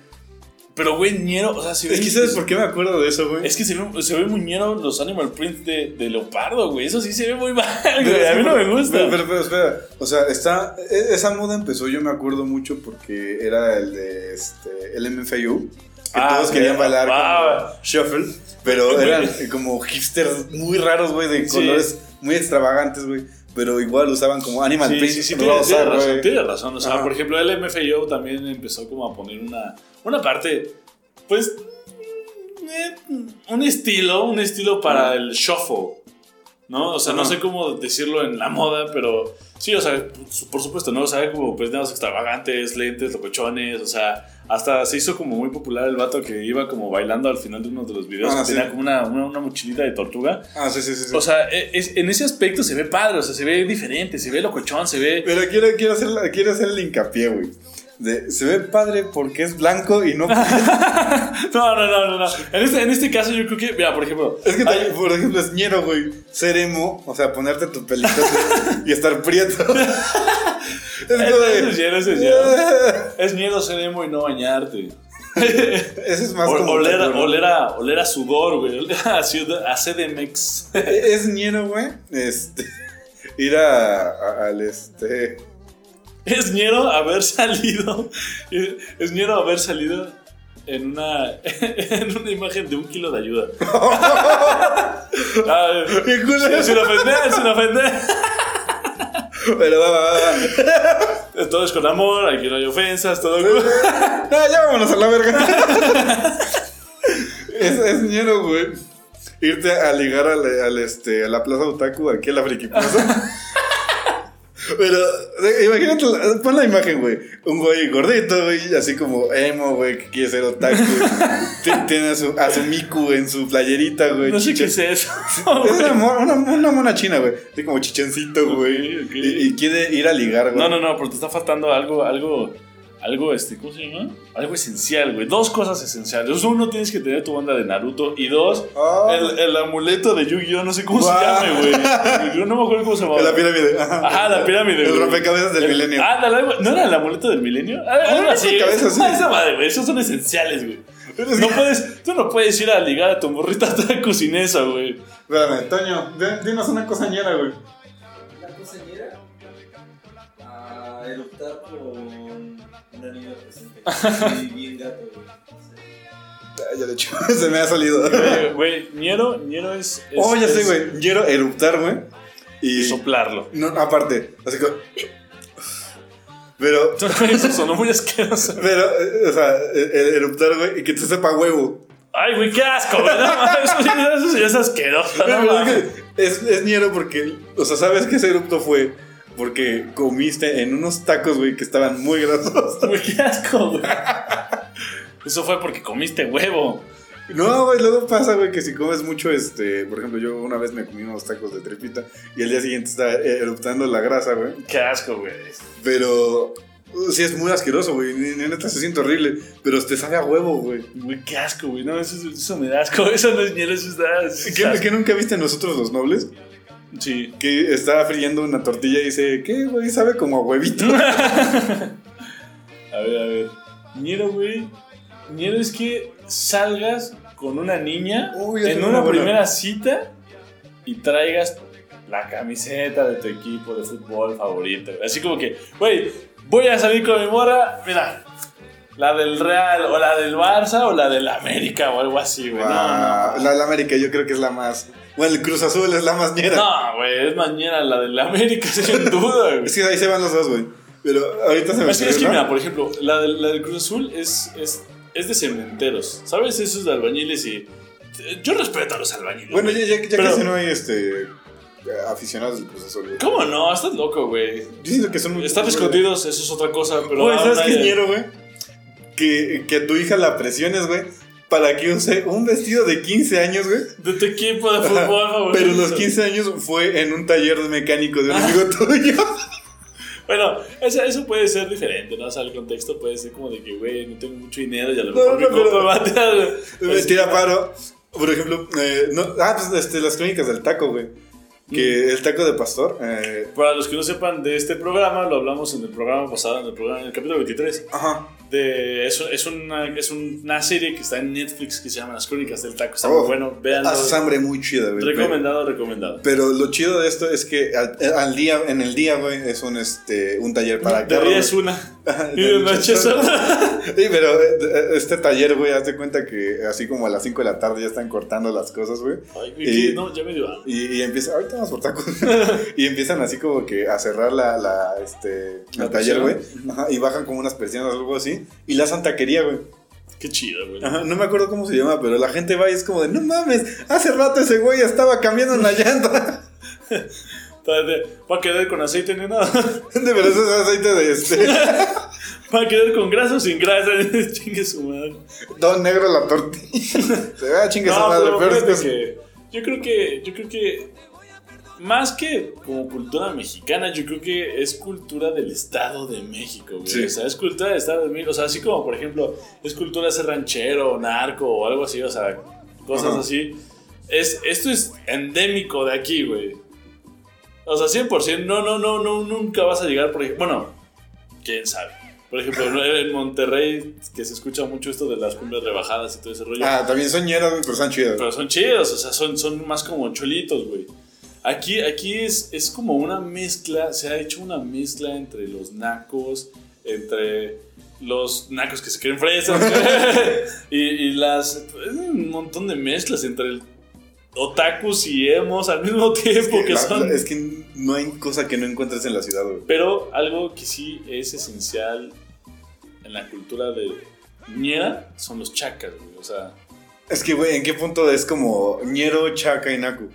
Pero, güey, ñero, o sea, se
Es
ve-
que ¿sabes por qué me acuerdo de eso, güey?
Es que se ve, se ve muy ñero los animal prints de, de leopardo, güey. Eso sí se ve muy mal, güey.
es
A mí no me gusta.
Pero, pero, pero espera, o sea, está, e- esa moda empezó, yo me acuerdo mucho porque era el de este, el MFAU, que
Ah,
todos querían bailar
Ah.
como shuffle, pero eran como hipsters muy raros, güey, de
Sí.
colores muy extravagantes, güey, pero igual usaban como Animal
Sí,
Print
sí, sí, tiene, razón, tiene razón. O sea,
Ajá.
por ejemplo, el MFAO también empezó como a poner una, una parte, pues, eh, un estilo, un estilo para el shuffle, ¿no? O sea, no sé cómo decirlo en la moda, pero sí, o sea, por supuesto, ¿no? O sea, como peinados extravagantes, lentes, locochones, o sea, hasta se hizo como muy popular el vato que iba como bailando al final de uno de los videos,
Ah,
que
sí.
tenía como una, una, una mochilita de tortuga.
Ah, sí, sí, sí. sí.
O sea, e- es- en ese aspecto se ve padre, o sea, se ve diferente, se ve locochón, se ve...
pero quiero, quiero, hacer, quiero hacer el hincapié, güey. De, se ve padre porque es blanco y no...
No, no, no, no, no. En este, en este caso yo creo que, mira, por ejemplo,
Es que,
hay-
también, por ejemplo, es ñero, güey. Ser emo, o sea, ponerte tus pelitos y estar prieto. es
Ese
de-
es ñero, es ñero. es miedo ser emo y no bañarte.
Ese es más
O-
como.
oler, a, oler, a, oler a sudor, güey. Oler a, ciudad- a CDMX.
Es ñero, güey. Este. Ir a- al este.
Es ñero haber salido. Es ñero haber salido en una, en una imagen de un kilo de ayuda. Ah, sin ofender, sin ofender.
Pero va, va, va.
Todo es con amor, aquí no hay ofensas, todo.
Ah, ya vámonos a la verga. es, es ñero, güey. Irte a ligar al, al, este, a la Plaza Otaku, aquí a la Friki Plaza. Pero, eh, imagínate, pon la imagen, güey. Un güey gordito, güey, así como emo, güey, que quiere ser otaku. Ti- Tiene a su, a su Miku en su playerita, güey.
No sé qué es eso.
Es una, una, una mona china, güey. Así como chichencito, güey. Y, y quiere ir a ligar, güey.
No, no, no, pero te está faltando algo, algo, algo, este, ¿cómo se llama? Algo esencial, güey. Dos cosas esenciales. Uno, tienes que tener tu banda de Naruto. Y dos,
Ah.
el, el amuleto de Yu-Gi-Oh! No sé cómo se llame, güey. Yo no me acuerdo cómo se llama.
La pirámide. Ajá,
la pirámide,
El
güey.
rompecabezas del
El-
milenio.
Ándale, algo- ¿no era el amuleto del milenio? Ah,
Ah,
así. güey.
rompecabezas, sí.
Ah, Esa madre, güey. Esos son esenciales, güey. No puedes, tú no puedes ir a ligar a tu morrita taco sin eso, güey.
Espérame, Toño, di- dinos una cosa ñera, güey.
La coseñera a eruptar con una niña presente. Sí, bien gato, güey.
Ya de hecho, se me ha salido.
Güey, Güey, ñero, ñero es, es-
Oh, ya sé, güey. Quiero eruptar, güey. Y.
Soplarlo.
No, aparte, así como. Pero,
Eso sonó muy asqueroso.
pero, eh, o sea, eh, eh, eruptar, güey, y que te sepa huevo.
Ay, güey, qué asco, güey. No, Eso, sí- eso sí es asqueroso. No,
es, que es, es ñero porque, o sea, ¿sabes que ese erupto fue? Porque comiste en unos tacos, güey, que estaban muy grasos.
Güey, qué asco, güey. Eso fue porque comiste huevo.
No, güey, luego pasa, güey, que si comes mucho, este, por ejemplo, yo una vez me comí unos tacos de tripita y al día siguiente está eh, eruptando la grasa, güey.
Qué asco, güey.
Pero uh, sí es muy asqueroso, güey. Neta se siente horrible, pero te sabe a huevo, güey.
Güey, qué asco, güey. No, eso, eso me da asco. Eso no es miel, eso es da- eso es
¿Qué,
asco.
nunca viste nosotros los nobles?
Sí.
Que está friendo una tortilla y dice, ¿qué, güey? Sabe como a huevito.
A ver, a ver. Ñero, güey. Ñero es que salgas con una niña
Uy,
en una
buena.
primera cita y traigas la camiseta de tu equipo de fútbol favorito. Así como que, güey, voy a salir con mi morra, mira, la del Real o la del Barça o la del América o algo así, güey.
Ah,
No, no.
La, la América yo creo que es la más... Bueno, el Cruz Azul es la más ñera.
No, güey, es mañana la del América, sin duda, güey.
Es que ahí se van los dos, güey. Pero ahorita se me
Es que, es que mira, por ejemplo, la del, la del Cruz Azul es, es, es de cementeros. ¿Sabes? Esos de albañiles y. Yo respeto a los albañiles.
Bueno, ya, ya, ya
Pero-
casi no hay este, aficionados del Cruz Azul, güey.
¿Cómo no? Estás loco, güey.
Yo siento que son muy...
Están escondidos, eso es otra cosa, pero.
Güey, ¿sabes qué es ñero, güey? Que, que a tu hija la presiones, güey, para que use un vestido de 15 años, güey.
De tu equipo de fútbol, favorito.
Pero los 15 años fue en un taller de mecánico de un amigo tuyo.
Bueno, eso, eso puede ser diferente, ¿no? O sea, el contexto puede ser como de que, güey, no tengo mucho dinero y a lo mejor
no. Me tira paro. Por ejemplo, eh, no, ah, pues este, las crónicas del taco, güey. Que el taco de pastor. eh,
Para los que no sepan de este programa, lo hablamos en el programa pasado, en el, programa, en el capítulo 23.
ajá.
De, es, es, una, es una serie que está en Netflix que se llama Las Crónicas del Taco. Está
Oh,
muy bueno, véanlo.
Haces hambre muy chida, güey.
Recomendado, recomendado.
Pero lo chido de esto es que al, al día, en el día, güey, es un, este, un taller para
De día es una. Y de noche es otra.
Sí, pero eh, este taller, güey, haz de cuenta que así como a las 5 de la tarde ya están cortando las cosas, güey.
Ay,
Y-
no, ya me dio.
Y, y empieza, ahorita vamos por tacos. y empiezan así como que a cerrar la, la este,
La
el taller, güey. Y bajan como unas persianas o algo así. Y la hacen taquería, güey.
Qué chido, güey.
Ajá, no me acuerdo cómo se llama, pero la gente va y es como de, no mames, hace rato ese güey estaba cambiando una llanta.
Va a quedar con aceite ni nada.
de verdad, es aceite de este.
Va a quedar con grasa o sin grasa. Chingue su madre.
Todo negro la tortilla. Se ve, ah, chingue su madre,
pero
pero es
fíjate
que-
que yo creo que yo creo que más que como cultura mexicana, yo creo que es cultura del Estado de México, güey.
Sí.
O sea, es cultura del Estado de México. O sea, así como, por ejemplo, es cultura ser ranchero, narco o algo así, o sea, cosas
Ajá.
así. Es, esto es endémico de aquí, güey. O sea, 100%, no, no, no, no, nunca vas a llegar, por ejemplo, bueno, quién sabe. Por ejemplo, en Monterrey, que se escucha mucho esto de las cumbias rebajadas y todo ese rollo.
Ah, también son ñeras, pero son chidas.
Pero son chidos, o sea, son, son más como cholitos, güey. Aquí, aquí es, es como una mezcla, se ha hecho una mezcla entre los nacos, entre los nacos que se creen fresas, y, y las. Un montón de mezclas entre el otakus y emos al mismo tiempo que
La-
son.
es que no hay cosa que no encuentres en la ciudad, güey.
Pero algo que sí es esencial en la cultura de ñera son los chacas, güey. O sea,
Es que, güey, ¿en qué punto es como ñero, chaca y naku?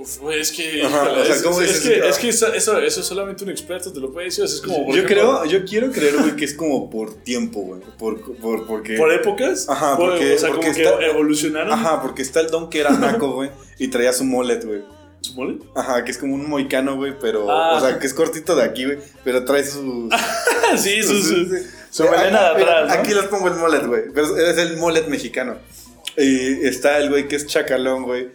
Uf, es que,
Ajá,
híjole,
o sea,
es,
¿cómo
es
dices?
que, es que eso, eso, eso solamente un experto te lo puede decir. o sea, es como,
Yo creo, yo quiero creer, güey, que es como por tiempo, güey. Por, por, porque...
¿Por épocas?
Ajá,
Por-
porque-
o sea,
porque
como que
está-
evolucionaron.
Ajá, porque está el don que era naco, güey, y traía su mullet, güey.
¿Su mole?
Ajá, que es como un moicano, güey, pero...
Ah.
O sea, que es cortito de aquí, güey, pero trae sus...
sí, su, su,
Sí.
su melena de atrás, ¿no?
Aquí les pongo el mullet, güey. Pero es el mullet mexicano. Y está el güey que es chacalón, güey.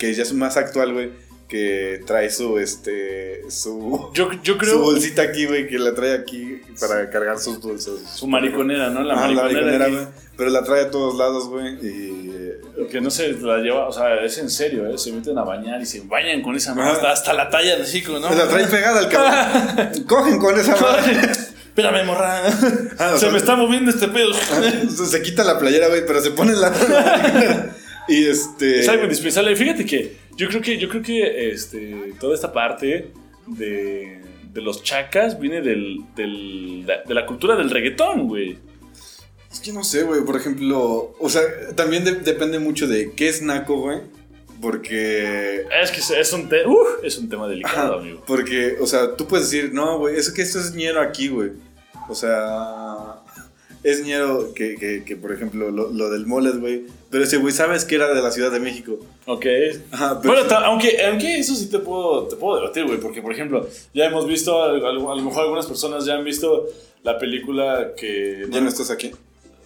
Que ya es más actual, güey. Que trae su, este, su,
Yo, yo
su
creo
bolsita aquí, güey. Que la trae aquí para cargar sus dulces.
su mariconera, ¿no? La
la
mariconera,
güey. Pero la trae a todos lados, güey. Y... eh,
que no se la lleva, o sea, es en serio, ¿eh? Se meten a bañar y se bañan con esa mano hasta, hasta la talla de chico, ¿no?
La trae pegada al cabrón. Cogen con esa madre.
Espérame, morra.
Ah,
se
sea-
me está moviendo este pedo.
Se quita la playera, güey, pero se pone la... y este...
Es algo indispensable. Fíjate que yo creo que, yo creo que este, toda esta parte de, de los chacas viene del, del- de la cultura del reggaetón, güey.
Es que no sé, güey. Por ejemplo, o sea, también de- depende mucho de qué es naco, güey. Porque.
Es que es un, te- uf, es un tema delicado,
Ajá,
amigo.
porque, o sea, tú puedes decir, no, güey, es que esto es ñero aquí, güey. O sea. Es ñero que, que, que, por ejemplo, lo, lo del moles, güey. Pero ese güey, ¿sabes que era de la Ciudad de México?
Ok.
Ajá, pero
Bueno, aunque, aunque eso sí te puedo, te puedo debatir, güey, porque por ejemplo, ya hemos visto, a, a lo mejor algunas personas ya han visto la película que...
ya no estás aquí.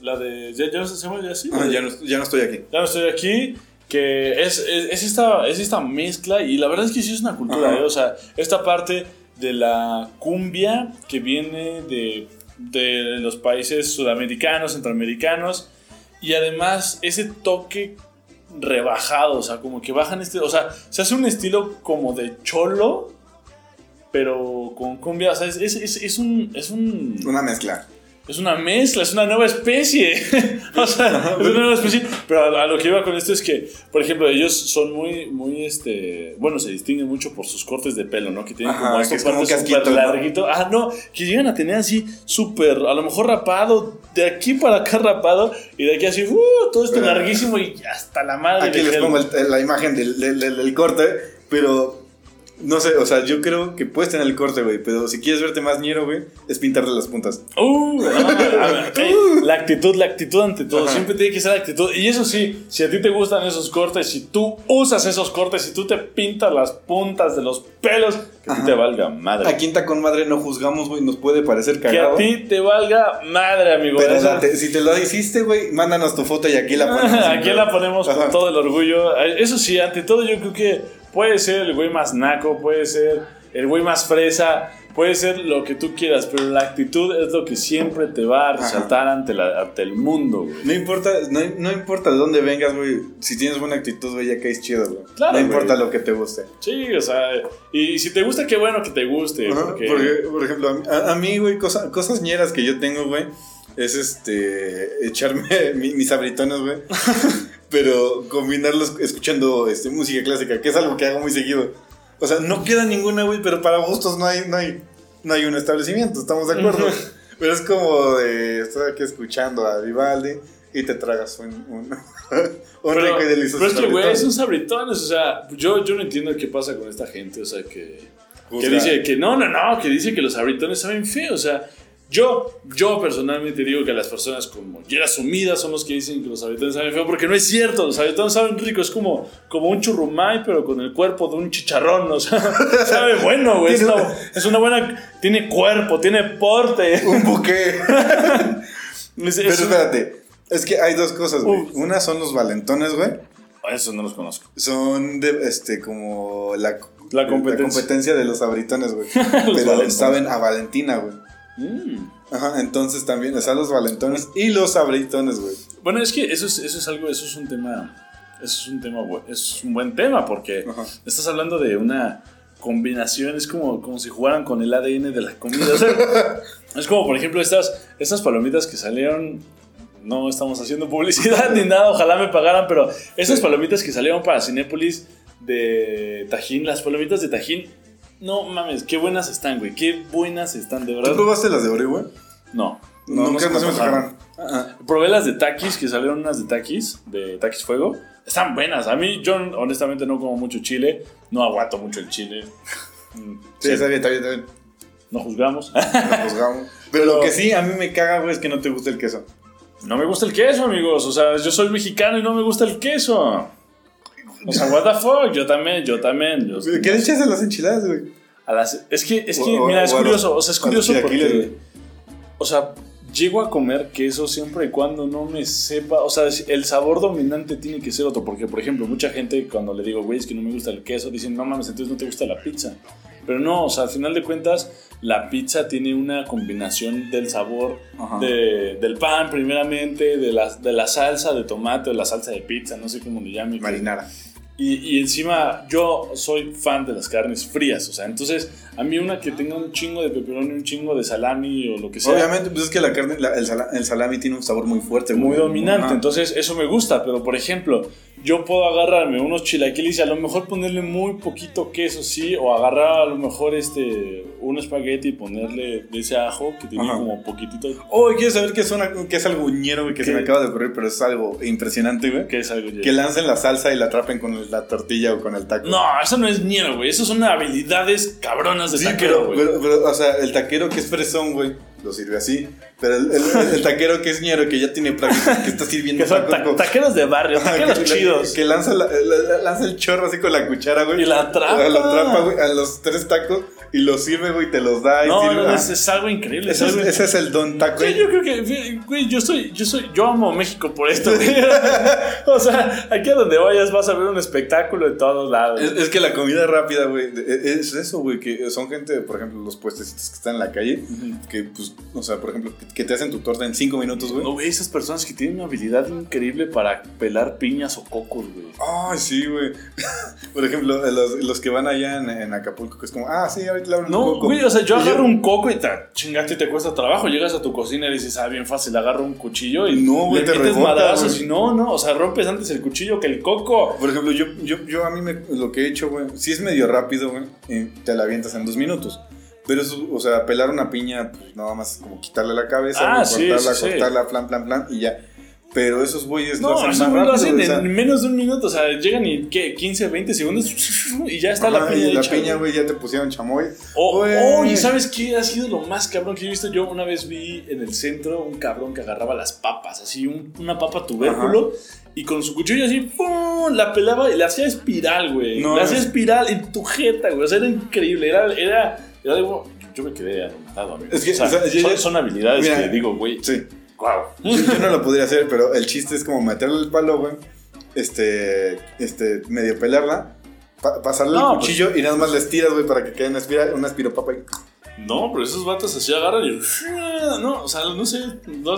La de... ¿Ya, ya no se llama ya así?
Ah, ya, no, ya no estoy aquí.
Ya no estoy aquí. Que es, es, es esta, es esta mezcla y la verdad es que sí es una cultura. ¿eh? O sea, esta parte de la cumbia que viene de, de los países sudamericanos, centroamericanos y además ese toque rebajado, o sea, como que bajan este, o sea, se hace un estilo como de cholo, pero con cumbia, o sea, es, es, un, es un...
Una mezcla.
Es una mezcla, es una nueva especie. o sea, es una nueva especie. Pero a, lo que iba con esto es que, por ejemplo, ellos son muy, muy, este. Bueno, se distinguen mucho por sus cortes de pelo, ¿no? Que tienen
Ajá,
como estos
es casquito,
súper
¿no?
larguito. Ah, no, que llegan a tener así súper, a lo mejor rapado, de aquí para acá rapado, y de aquí así, uh, todo esto larguísimo y hasta la madre.
Aquí les
gel.
pongo el- la imagen del, del, del- del corte, pero no sé, o sea, yo creo que puedes tener el corte, güey, pero si quieres verte más ñero, güey, es pintarle las puntas.
Uh, no, a ver, ok, La actitud, la actitud ante todo.
Ajá.
Siempre tiene que ser la actitud. Y eso sí, si a ti te gustan esos cortes, si tú usas esos cortes, si tú te pintas las puntas de los pelos, que a ti te valga madre.
Aquí en Tacón Madre no juzgamos, güey, nos puede parecer
que a
cagado.
ti te valga madre, amigo.
Pero date- si te lo hiciste, güey, mándanos tu foto y aquí la ponemos.
Aquí la ponemos con todo el orgullo. Eso sí, ante todo yo creo que puede ser el güey más naco, puede ser el güey más fresa, puede ser lo que tú quieras, pero la actitud es lo que siempre te va a resaltar ante, la, ante el mundo, güey.
No importa, no, no importa de dónde vengas, güey. Si tienes buena actitud, güey, ya caes chido, güey.
Claro,
no
güey.
importa lo que te guste.
Sí, o sea, y si te gusta, qué bueno que te guste.
Ajá,
porque,
Porque, por ejemplo, a mí- a, a mí, güey, cosa- cosas ñeras que yo tengo, güey, es este. echarme mi- mis abritones, güey. pero combinarlos escuchando este, música clásica, que es algo que hago muy seguido. O sea, no queda ninguna, güey, pero para gustos no hay, no hay, no hay un establecimiento, estamos de acuerdo. pero es como de estar aquí escuchando a Vivaldi y te tragas un, un, un
pero,
rico y delicioso.
pero es que, güey, son sabritones. O sea, yo, yo no entiendo qué pasa con esta gente. O sea, que, que dice que no, no, no, que dice que los sabritones saben feo. O sea, yo, yo personalmente digo que las personas como Yera Sumida son los que dicen que los sabritones saben feo, porque no es cierto. Los sabritones saben rico. Es como, como un churrumay, pero con el cuerpo de un chicharrón. O sea, sabe bueno, güey. Es una, es una buena. Tiene cuerpo, tiene porte.
Un buque.
Es-
Pero
es-
espérate, es que hay dos cosas, güey. Una son los valentones, güey.
Eso no los conozco.
Son de, este, como la,
La competencia.
de los abritones, güey. Pero
valentones.
saben a Valentina, güey.
Mm.
Ajá, entonces también están los valentones y los abritones, güey.
Bueno, es que eso es, eso es algo, eso es un tema, eso es un tema, bu- es un buen tema porque
Ajá.
estás hablando de una combinación, es como, como si jugaran con el ADN de la comida. o sea, es como, por ejemplo, estas, estas palomitas que salieron, no estamos haciendo publicidad ni nada, ojalá me pagaran, pero estas palomitas que salieron para Cinépolis de Tajín, las palomitas de Tajín, no mames, qué buenas están, güey, qué buenas están, de
¿Tú
verdad.
probaste las de Oreo, güey?
No.
No, nunca no me
antojaron.
tocaron. Ajá.
Probé las de Takis, que salieron unas de Takis, de Takis Fuego. Están buenas. A mí, yo honestamente no como mucho chile. No aguanto mucho el chile. Mm,
Sí,
sí,
está bien, está bien, está bien.
No juzgamos.
Nos juzgamos. Pero lo que sí a mí me caga, güey, es que no te gusta el queso.
no me gusta el queso, amigos. O sea, yo soy mexicano y no me gusta el queso. O sea, what the fuck. Yo también, yo también. Yo,
¿Qué le echas a las enchiladas, güey?
a las- es que, es que
O-
mira, es
o
curioso. O sea, es curioso porque... O sea, llego a comer queso siempre y cuando no me sepa. O sea, el sabor dominante tiene que ser otro. Porque, por ejemplo, mucha gente cuando le digo, güey, es que no me gusta el queso, dicen, no mames, entonces no te gusta la pizza. Pero no, o sea, al final de cuentas, la pizza tiene una combinación del sabor de- del pan, primeramente, de la, de la salsa de tomate o la salsa de pizza, no sé cómo le llamen.
Marinara.
Y, y encima yo soy fan de las carnes frías, o sea, entonces a mí una que tenga un chingo de pepperoni, un chingo de salami o lo que sea,
Obviamente, pues es que la carne, la- el, sala- el salami tiene un sabor muy fuerte,
muy dominante, entonces eso me gusta, pero por ejemplo, yo puedo agarrarme unos chilaquiles y a lo mejor ponerle muy poquito queso, sí, o agarrar a lo mejor este un espagueti y ponerle de ese ajo que tiene
Ajá.
como poquitito,
Oh, ¿quieres saber qué es, una, qué es algo ñero, güey, que se
¿Qué?
me acaba de ocurrir, pero es algo impresionante, güey?
que es algo
Que lancen la salsa y la atrapen con la tortilla o con el taco.
No, eso no es ñero, güey, eso son habilidades cabronas de
Sí,
taquero,
pero,
güey.
pero, pero, o sea, el taquero que es fresón, güey, lo sirve así. Pero el, el- el taquero que es ñero, que ya tiene práctica, que está sirviendo
Que son ta- taqueros de barrio, taqueros
que-
chidos.
Que lanza, la- la- la- lanza el chorro así con la cuchara, güey.
Y la atrapa.
La atrapa, güey, a los tres tacos y los sirve, güey, te los da. y
No,
sirve-
no,
ah,
es, es algo increíble.
ese,
es
es,
algo-
ese es el don taco.
Sí, yo creo que, güey, yo soy, yo soy, yo amo México por esto, güey. o sea, aquí a donde vayas vas a ver un espectáculo de todos lados.
Es, es que la comida rápida, güey, de- es eso, güey, que son gente, por ejemplo, los puestecitos que están en la calle, que, pues, o sea, por ejemplo, que, que te hacen tu torta en cinco minutos, güey.
No, güey, esas personas que tienen una habilidad increíble para pelar piñas o cocos, güey.
Ay, sí, güey. por ejemplo, los, los que van allá en, en Acapulco, que es como, ah, sí, ahorita le abro un
No,
coco.
güey, o sea, yo agarro un coco y te chingaste y te cuesta trabajo. Llegas a tu cocina y dices, ah, bien fácil, agarro un cuchillo y
No, güey,
le
te
metes madrazos y no, no, o sea, rompes antes el cuchillo que el coco.
Por ejemplo, yo, yo, yo a mí me, lo que he hecho, güey, si es medio rápido, güey, y te la avientas en dos minutos. Pero eso, o sea, pelar una piña, pues nada más como quitarle la cabeza,
Ah, sí,
cortarla,
sí, sí.
cortarla, plan, plan, plan, y ya. Pero esos güeyes lo
No,
hacen
esos
más
lo
rápido,
hacen
o sea,
en menos de un minuto. O sea, llegan y ¿qué? 15, 20 segundos y ya está la
ajá,
piña.
y la
hecha,
piña, güey, ya te pusieron chamoy.
Oh, oh, y ¿sabes qué ha sido lo más cabrón que he visto? Yo una vez vi en el centro un cabrón que agarraba las papas, así un- una papa tubérculo, y con su cuchillo así, ¡pum! la pelaba y la hacía espiral, güey.
No,
la hacía
es-
espiral en tu jeta, güey. O sea, era increíble. Era, era, era Yo me quedé arrebatado, amigo.
Es que,
o sea,
o sea, yo-
son,
yo-
son habilidades
Mira,
que digo, güey,
Sí.
Wow.
Yo, no lo podría hacer, pero el chiste es como meterle el palo, güey. Este, este, medio pelarla. pa- pasarle
No,
el cuchillo y nada más le estiras, güey, para que quede una, espira, una espiropapa. y-
No, pero esos vatos así agarran y. No, o sea, no sé.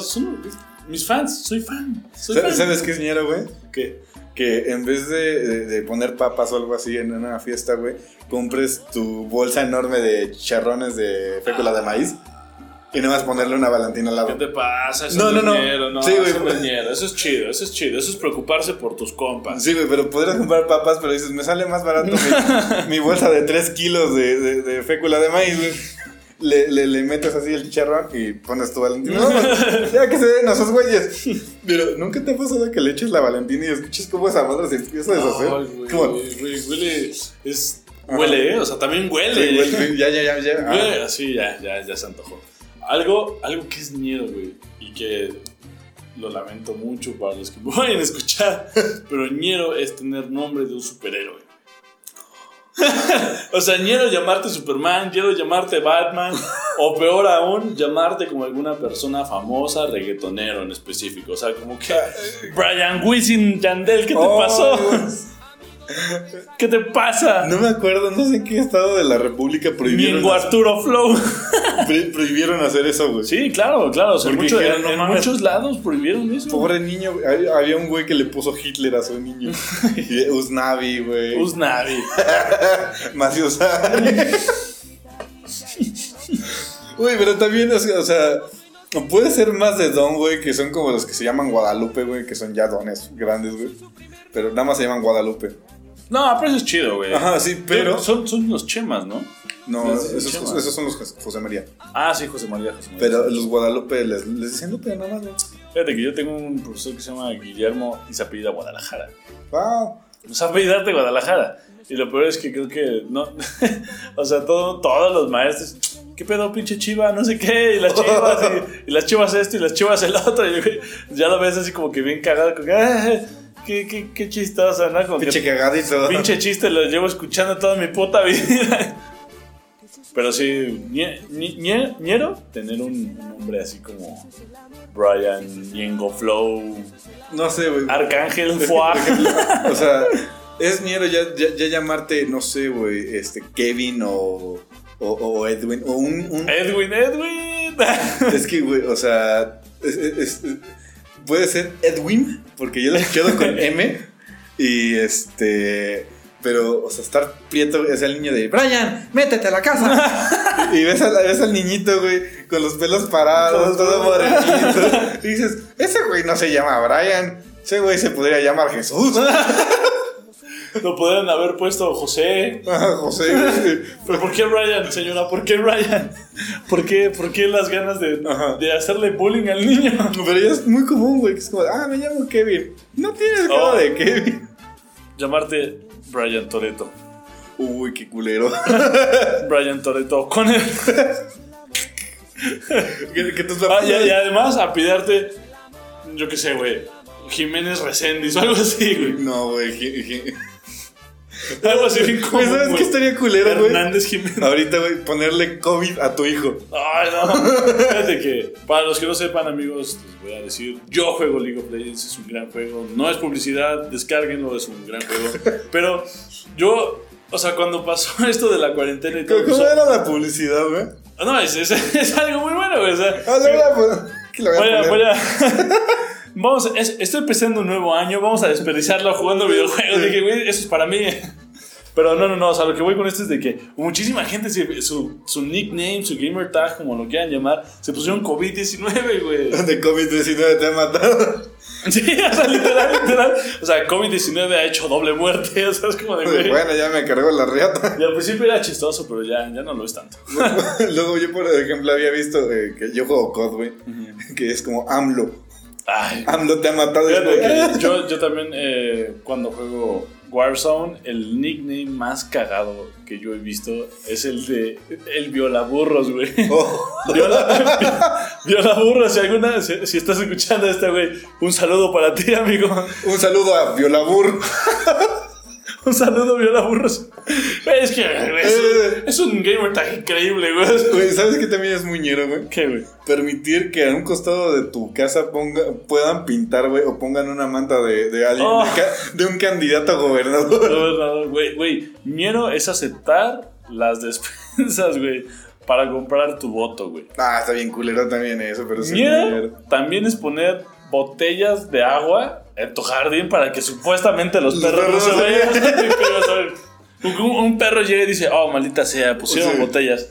son mis fans, soy fan. Soy
¿Sabes,
fan.
¿Sabes qué es ñero, güey?
¿Qué?
Que en vez de, de- de poner papas o algo así en una fiesta, güey, compres tu bolsa enorme de chicharrones de fécula de maíz y nada más ponerle una valentina al
¿Qué
lado.
te pasa? Eso
No,
no,
no, no.
es ñero, no.
Sí, güey.
eso no es ñero, Eso es chido, eso es chido. Eso es preocuparse por tus compas.
Sí, güey, pero podrías comprar papas, pero dices, me sale más barato mi, mi bolsa de 3 kilos de, de, de fécula de maíz, güey. Le, le, le metes así el chicharrón y pones tu valentina. No, ya que se den esos güeyes. Pero nunca te ha pasado que le eches la valentina y escuches cómo esa madre se empieza a deshacer.
Ay, güey, güey, huele. Es, huele, ¿eh? O sea, también huele.
Sí, ya, ya, ya, ya.
Así ya, ya, ya se antojó. Algo, algo que es ñero, güey, y que lo lamento mucho para los que me vayan a escuchar, pero ñero es tener nombre de un superhéroe. o sea, ñero llamarte Superman, ñero llamarte Batman, o peor aún, llamarte como alguna persona famosa, reggaetonero en específico. O sea, como que Brian Wisin Yandel, ¿qué te
Oh,
pasó? ¿Qué te pasa?
No me acuerdo, no sé en qué estado de la República prohibieron,
Mingo Arturo Flow.
Pro- prohibieron hacer eso, güey.
Sí, claro, claro. O sea, en,
Porque
mucho-
dijeron,
en-
no
en
mames.
muchos lados prohibieron eso.
Pobre niño. Hay- había un güey que le puso Hitler a su niño. Usnavi, güey.
Usnavi.
Más Güey, pero también, o sea, puede ser más de don, güey, que son como los que se llaman Guadalupe, güey, que son ya dones grandes, güey. Pero nada más se llaman Guadalupe.
No, pero eso es chido, güey.
Ajá, sí, pero.
Son, son los chemas, ¿no?
No, esos, son los Jos- José María.
Ah, sí, José María, José María.
Pero los Guadalupe les, les dicen Lupe nada más, güey.
Fíjate que yo tengo un profesor que se llama Guillermo y se apellida Guadalajara.
Wow.
Se apellida de Guadalajara. Y lo peor es que creo que no. o sea, todo, todos los maestros. ¿Qué pedo, pinche chiva? No sé qué. Y las chivas, y, y las chivas esto y las chivas el otro. Y ya lo ves así como que bien cagado. Como que, "Ah, qué, qué, qué chistoso, ¿no? Como que-
Pinche cagadito.
Pinche chiste lo llevo escuchando toda mi puta vida. Pero sí, ñe- ñero, tener un, nombre así como Brian, Ñengo Flow,
No sé, güey.
Arcángel Fuá.
o sea, es miedo ya, ya, ya llamarte, no sé, güey, este, Kevin o, o, o Edwin, o un... un-
Edwin, Edwin.
es que, güey, o sea, es- es- es- puede ser Edwin, porque yo lo escuchado con M, y este... Pero, o sea, estar prieto es el niño de Brian, métete a la casa. y ves, al- ves al niñito, güey, con los pelos parados, todo morenito. Y dices, ese güey no se llama Brian, ese güey se podría llamar Jesús.
Lo podrían haber puesto José.
Ah, José.
¿Pero por qué Brian, señora? ¿Por qué Brian? ¿Por qué, por qué las ganas de, de hacerle bullying al niño?
Pero ya es muy común, güey, es como, ah, me llamo Kevin. No tienes cara
Oh.
de Kevin.
Llamarte Brian Toreto.
Uy, qué culero.
Brian Toreto con él.
que, que tus
Ah, y, y además a pidarte, yo qué sé, güey, Jiménez Reséndiz o algo así, güey.
No, güey.
Algo así bien común,
¿Sabes qué estaría culero, güey?
Hernández Jiménez.
Ahorita, güey, ponerle COVID a tu hijo.
Ay, no. Fíjate que, para los que no sepan, amigos, les voy a decir: yo juego League of Legends, es un gran juego. No es publicidad, descárguenlo, es un gran juego. Pero yo, o sea, cuando pasó esto de la cuarentena y todo.
¿Cómo
pues,
era la publicidad, güey?
no, es, es, es algo muy bueno, güey. O sea,
Ah, no, ¿qué le voy a
voy a- Vamos, es- estoy empezando un nuevo año, vamos a desperdiciarlo jugando videojuegos. Dije, güey, eso es para mí. Pero no, no, no, o sea, lo que voy con esto es de que muchísima gente, se- su, su nickname, su gamer tag, como lo quieran llamar, se pusieron COVID-19, güey.
De COVID-19 te ha matado.
Sí, o sea, literal, literal. O sea, COVID-19 ha hecho doble muerte, o sea, es como de, güey.
Bueno, ya me cargó la riata.
Y al principio era chistoso, pero ya, ya no lo es tanto.
Luego yo, por ejemplo, había visto eh, que yo juego COD, güey. Que es como AMLO.
Ay,
AMLO te ha matado.
Fíjate que yo, yo también eh, cuando juego Warzone, el nickname más cagado que yo he visto es el de el violaburros, güey.
Oh.
Viola, violaburros, si alguna, si, si estás escuchando este güey, un saludo para ti, amigo.
Un saludo a Violabur.
Un saludo, violaburros. Güey, Es que es,
Eh.
un, es un gamer tan increíble, güey.
Güey, ¿sabes qué también es muy ñero, güey?
¿Qué, güey?
Permitir que a un costado de tu casa ponga, puedan pintar, güey, o pongan una manta de, de alguien,
Oh.
de, un candidato a gobernador.
Gobernador, Güey, güey, miedo es aceptar las despensas, güey, para comprar tu voto, güey.
Ah, está bien culero también eso, pero sí.
también es poner botellas de agua en tu jardín para que supuestamente los perros no se vayan. Un, un perro llega y dice, oh, maldita sea, pusieron
Sí.
botellas.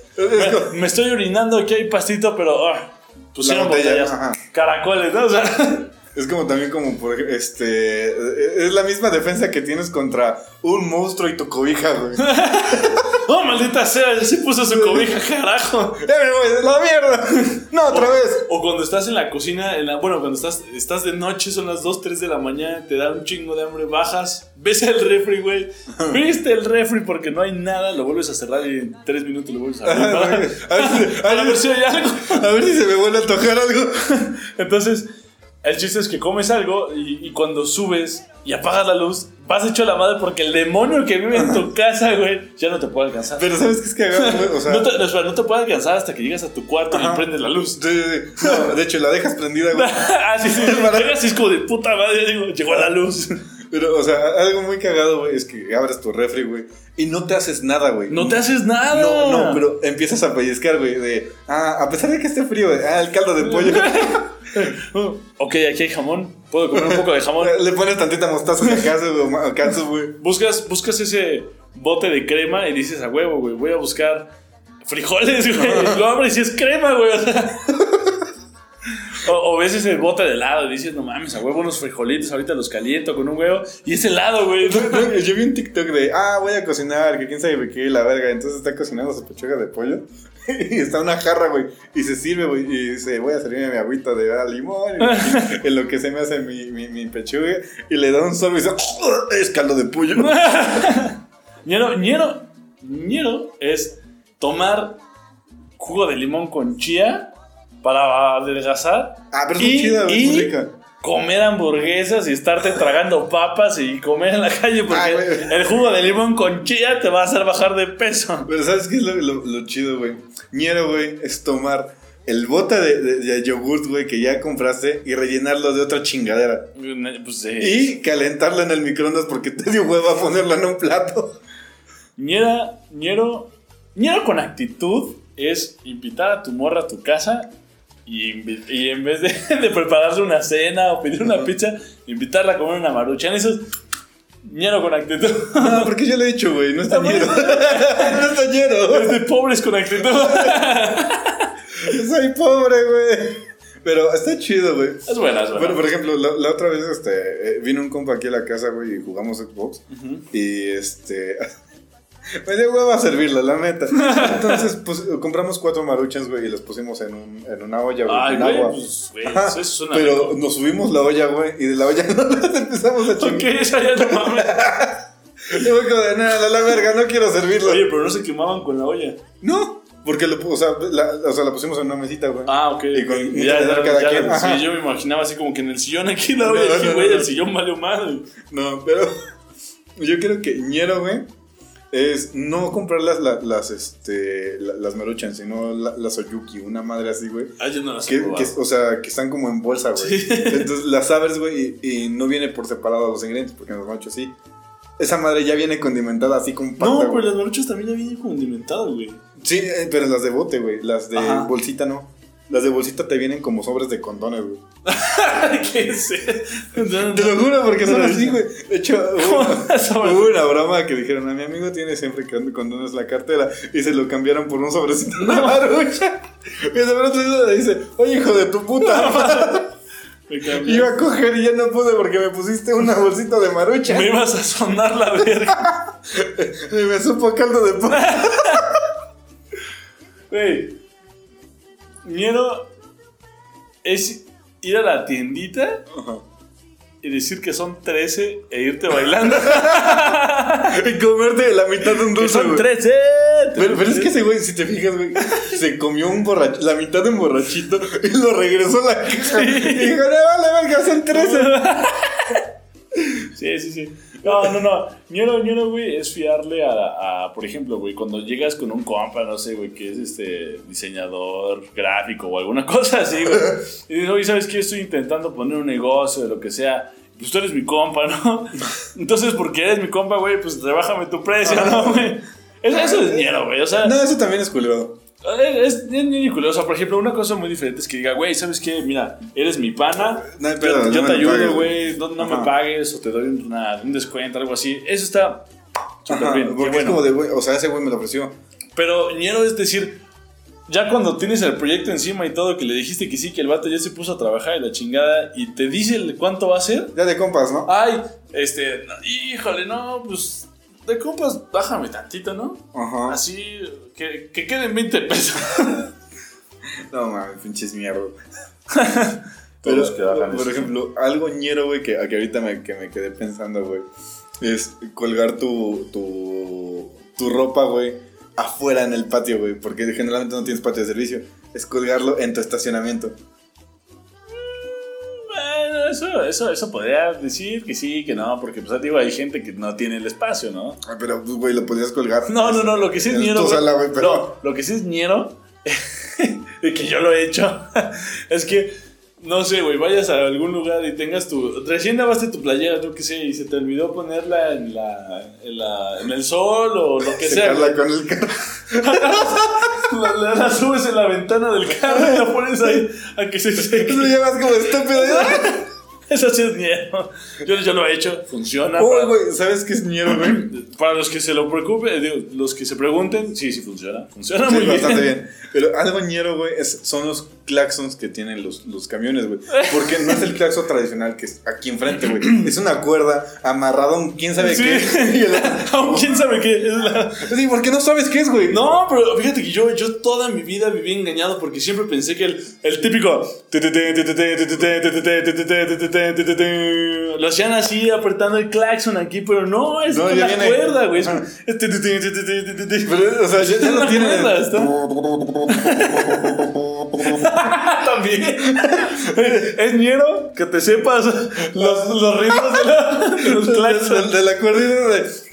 Me, estoy orinando, aquí hay pastito, pero ah, pusieron
La botella,
botellas.
ajá.
Caracoles, ¿no? O sea,
Es como también como, por este, es la misma defensa que tienes contra un monstruo y tu cobija, güey.
oh, maldita sea, ya se puso su cobija, carajo.
¡Ya me voy! ¡La mierda! ¡No, otra vez!
O cuando estás en la cocina, en la- bueno, cuando estás, estás de noche, son las 2, 3 de la mañana, te da un chingo de hambre, bajas, ves el refri, güey, viste el refri porque no hay nada, lo vuelves a cerrar y en 3 minutos lo vuelves a abrir
A ver si
hay algo.
A ver si se me vuelve a tocar algo.
Entonces, el chiste es que comes algo y, y cuando subes y apagas la luz, vas hecho a la madre porque el demonio que vive en tu casa, güey, ya no te puede alcanzar.
Pero ¿sabes qué es cagado, güey? O sea,
no, te, no te puede alcanzar hasta que llegas a tu cuarto
Ajá.
y prendes la luz.
sí, sí, sí. No, de hecho, la dejas prendida, güey.
ah, sí, sí. Llegas y es como de puta madre, digo, llegó la luz.
Pero, o sea, algo muy cagado, güey, es que abres tu refri, güey, y no te haces nada, güey.
No te haces nada.
No, no, pero empiezas a pellizcar, güey, de, ah, a pesar de que esté frío, ah, el caldo de pollo.
Ok, aquí hay jamón. Puedo comer un poco de jamón.
Le pones tantita mostaza de casa, güey.
Buscas, buscas ese bote de crema y dices a huevo, güey. Voy a buscar frijoles, güey. Lo abres y es crema, güey. O, sea. O- o ves ese bote de helado y dices, no mames, a huevo unos frijolitos, ahorita los caliento con un huevo. Y es helado, güey.
Yo vi un TikTok de, ah, voy a cocinar, que quién sabe qué, la verga. Entonces está cocinando su pechuga de pollo. Y está una jarra, güey. Y se sirve, güey. Y dice, voy a servirme mi agüita de ah, limón. y- en lo que se me hace mi, mi, mi pechuga. Y le da un sorbo y dice, es caldo de pollo.
Ñero, ñero, ñero es tomar jugo de limón con chía para adelgazar.
Ah, pero es muy chida, güey, es muy rica.
Comer hamburguesas y estarte tragando papas y comer en la calle porque
Ay,
el jugo de limón con chía te va a hacer bajar de peso.
Pero ¿sabes qué es lo, lo- lo chido, güey? Ñero, güey, es tomar el bote de, de, de yogurt, güey, que ya compraste y rellenarlo de otra chingadera.
Pues, eh,
Y calentarlo en el microondas porque te dio hueva a ponerlo en un plato.
ñera, ñero, ñero con actitud es invitar a tu morra a tu casa y, en vez de, de prepararle una cena o pedir una pizza, invitarla a comer una maruchan. Eso es ñero con actitud.
No, porque yo le he dicho, güey, no está ñero. no está ñero.
Es de pobres con actitud.
Soy pobre, güey. Pero está chido, güey.
Es buena, es buena.
Bueno, por ejemplo, la, la otra vez este, eh, vino un compa aquí a la casa, güey, y jugamos Xbox. Y este. Me dio hueva a servirlo, la neta. Entonces, pues compramos cuatro maruchans, güey, y los pusimos en, un, en una olla, güey,
Ay,
con
güey,
agua.
pues, güey,
Ajá,
eso suena
pero
rico.
nos subimos la olla, güey, y de la olla no las empezamos a
Ok,
chingar.
esa ya no mames.
Y fue como de nada, la verga, no quiero servirlo.
Oye, pero no se quemaban con la olla.
no, Porque lo, o sea, la, o sea, la pusimos en una mesita, güey.
Ah, ok.
Y con
ok.
mucho
Ya, ya,
cada
ya,
quien.
Sí, yo me imaginaba así como que en el sillón aquí la
No,
oye,
no,
aquí,
no,
güey,
no.
el sillón valió mal.
No, pero yo creo que ñero, güey, es no comprar las, las, las, este, la- las maruchan, sino la- las oyuki, una madre así, güey.
Ah, yo no las
Que, o sea, que están como en bolsa, güey.
Sí.
Entonces las abres, güey, y, y no viene por separado los ingredientes, porque en los machos sí. Esa madre ya viene condimentada así compacta,
No,
güey.
pero las maruchas también ya vienen condimentadas, güey.
Sí, eh, pero las de bote, güey. Las de
Ajá.
bolsita no. Las de bolsita te vienen como sobres de condones, güey.
¿Qué es? No,
Te lo juro, porque son así, güey. De hecho, hubo, una broma que dijeron, a mi amigo tiene siempre condones la cartera. Y se lo cambiaron por un sobrecito de marucha. Y pronto le dice, oye, hijo de tu puta madre.
Me.
Iba a coger y ya no pude porque me pusiste una bolsita de marucha.
Me ibas a sonar la verga.
Y me supo caldo de pollo.
Güey. Miedo es ir a la tiendita y decir que son 13 e irte bailando.
Y comerte la mitad de un dulce,
son
güey.
13.
Pero, pero es que ese güey, si te fijas, güey, se comió un borrach la mitad de un borrachito y lo regresó a la caja. Y dijo, no vale, verga, son 13.
Sí, sí, sí. No, no, no. Ñero, ñero, güey, es fiarle a, a, por ejemplo, güey, cuando llegas con un compa, no sé, güey, que es este diseñador gráfico o alguna cosa así, güey. Y dices, oye, ¿sabes qué? Estoy intentando poner un negocio de lo que sea. Pues tú eres mi compa, ¿no? Entonces, porque eres mi compa, güey, pues rebájame tu precio, ¿no, güey? Eso, eso es ñero, güey. O sea,
No, eso también es culero.
Es, es ridículo. O sea, por ejemplo, una cosa muy diferente es que diga, güey, ¿sabes qué? Mira, eres mi pana.
No pedo,
yo yo
no
te ayudo,
güey.
No, me pagues o te doy una- un descuento, algo así. Eso está súper bien.
porque es como de, güey, o sea, ese güey me lo ofreció.
Pero ñero es decir, ya cuando tienes el proyecto encima y todo, que le dijiste que sí, que el vato ya se puso a trabajar y la chingada y te dice el cuánto va a ser.
Ya de compas, ¿no?
Ay, este, no, híjole, no, pues de compas, bájame tantito, ¿no?
Ajá.
Así, que, que queden 20 pesos.
No mames, pinches mierda. Pero,
que bajan
por
eso.
ejemplo, algo ñero, güey, que, que ahorita me, que me quedé pensando, güey, es colgar tu, tu, tu ropa, güey, afuera en el patio, güey, porque generalmente no tienes patio de servicio. Es colgarlo en tu estacionamiento.
Eso, eso, eso podría decir que sí, que no, porque pues digo, hay gente que no tiene el espacio, ¿no?
Ay, pero, pues, güey, lo podías colgar.
No, no, no, lo que sí es ñero.
tu
güey-
sala, güey, pero-
No, lo que sí es ñero, de que yo lo he hecho, es que, no sé, güey, vayas a algún lugar y tengas tu. Recién lavaste tu playera, no que sé, y se te olvidó ponerla en la. en, la, en el sol o lo que sea.
Secarla con el carro.
La, la- la subes en la ventana del carro y la pones ahí a que se seque.
Lo llevas como estúpido.
Eso sí es ñero. Yo, yo lo he hecho, funciona.
Uy,
para-
güey, ¿sabes qué es ñero, güey?
Para los que se lo preocupen, digo, los que se pregunten, sí, sí funciona. Funciona
Sí,
muy bien.
bastante bien. Pero algo ñero, güey, es- son los claxons que tienen los, los camiones, güey. Porque no es el claxon tradicional que es aquí enfrente, güey. Es una cuerda amarrada a un quién sabe
Sí.
qué. El-
Aún quién sabe qué es la...
Sí, ¿por qué no sabes qué es, güey?
No, pero fíjate que yo, yo toda mi vida viví engañado porque siempre pensé que el, el típico lo hacían así apretando el claxon aquí, pero no, es
No,
con la
viene-
cuerda, güey.
Pero, o sea, ya, ya
Es
lo tienen.
cuerda, También. Es ñero que te sepas los, los ritmos de, la- de los
De,
claxons.
de- de la cuerdita de.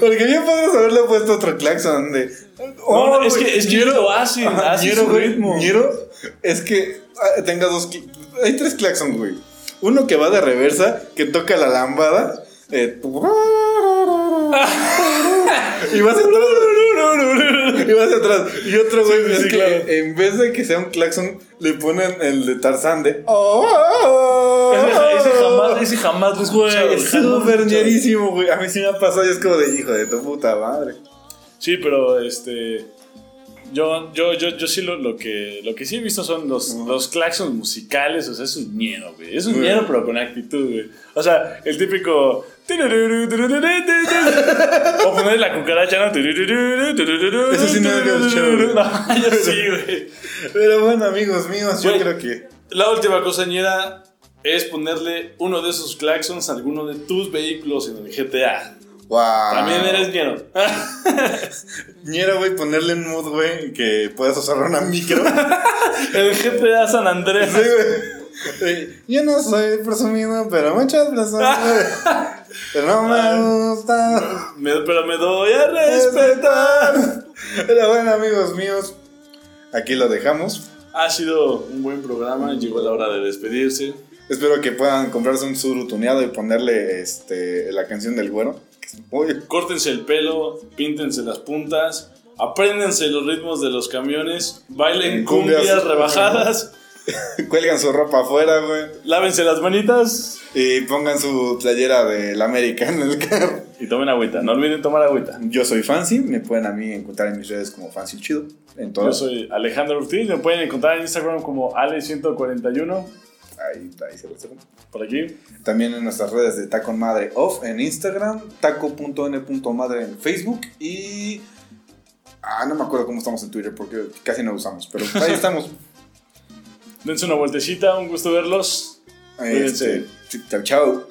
Porque bien podrías haberle puesto otro claxon de.
No, no, es que- es que ellos lo hacen, hacen
ñero,
su
güey,
ritmo.
ñero es que ah, tenga dos. Hay tres claxons, güey. Uno que va de reversa, que toca la lambada. eh, y vas atrás. Y vas atrás. Y otro, güey,
Sí,
es
sí,
que
claro.
en vez de que sea un claxon, le ponen el de Tarzán de. "Oh".
Ese, ese jamás, ese jamás lo.
Güey, es súper ñerísimo, güey. A mí sí me ha pasado y es como de hijo de tu puta madre.
Sí, pero este. Yo, yo, yo, yo sí lo, lo que lo que sí he visto son los, los claxons musicales, o sea, es un ñero, güey. Es un ñero, pero con actitud, güey. O sea, el típico. O poner la cucaracha, ¿no?
Eso sí no lo.
No, yo sí, güey.
Pero bueno, amigos míos, yo creo que.
La última cosa ñera es ponerle uno de esos claxons a alguno de tus vehículos en el GTA.
Wow.
También eres ñero.
Ñero, güey, ponerle en mood, güey, que puedas usar una micro.
El GTA San Andrés.
Sí, güey. Yo no soy presumido, pero muchas personas. Pero no me gusta.
Me- pero me doy a respetar.
Pero bueno, amigos míos, aquí lo dejamos.
Ha sido un buen programa. Llegó la hora de despedirse.
Espero que puedan comprarse un suru tuneado y ponerle este, la canción del güero. muy-
Córtense el pelo, píntense las puntas, apréndense los ritmos de los camiones, bailen
En cumbias.
cumbias rebajadas,
Cuelgan su ropa afuera, güey.
lávense las manitas
Y pongan su playera del América en el carro.
y tomen agüita. No olviden tomar agüita.
Yo soy Fancy, me pueden a mí encontrar en mis redes como Fancy Chido. En
Yo soy Alejandro Ortiz, me pueden encontrar en Instagram como Ale141,
Ahí, ahí se lo
por aquí.
También en nuestras redes de Taco Madre Off en Instagram, taco.n.madre en Facebook y. Ah, no me acuerdo cómo estamos en Twitter porque casi no usamos, pero ahí estamos.
Dense una vueltecita, un gusto verlos.
Este, chao, chao.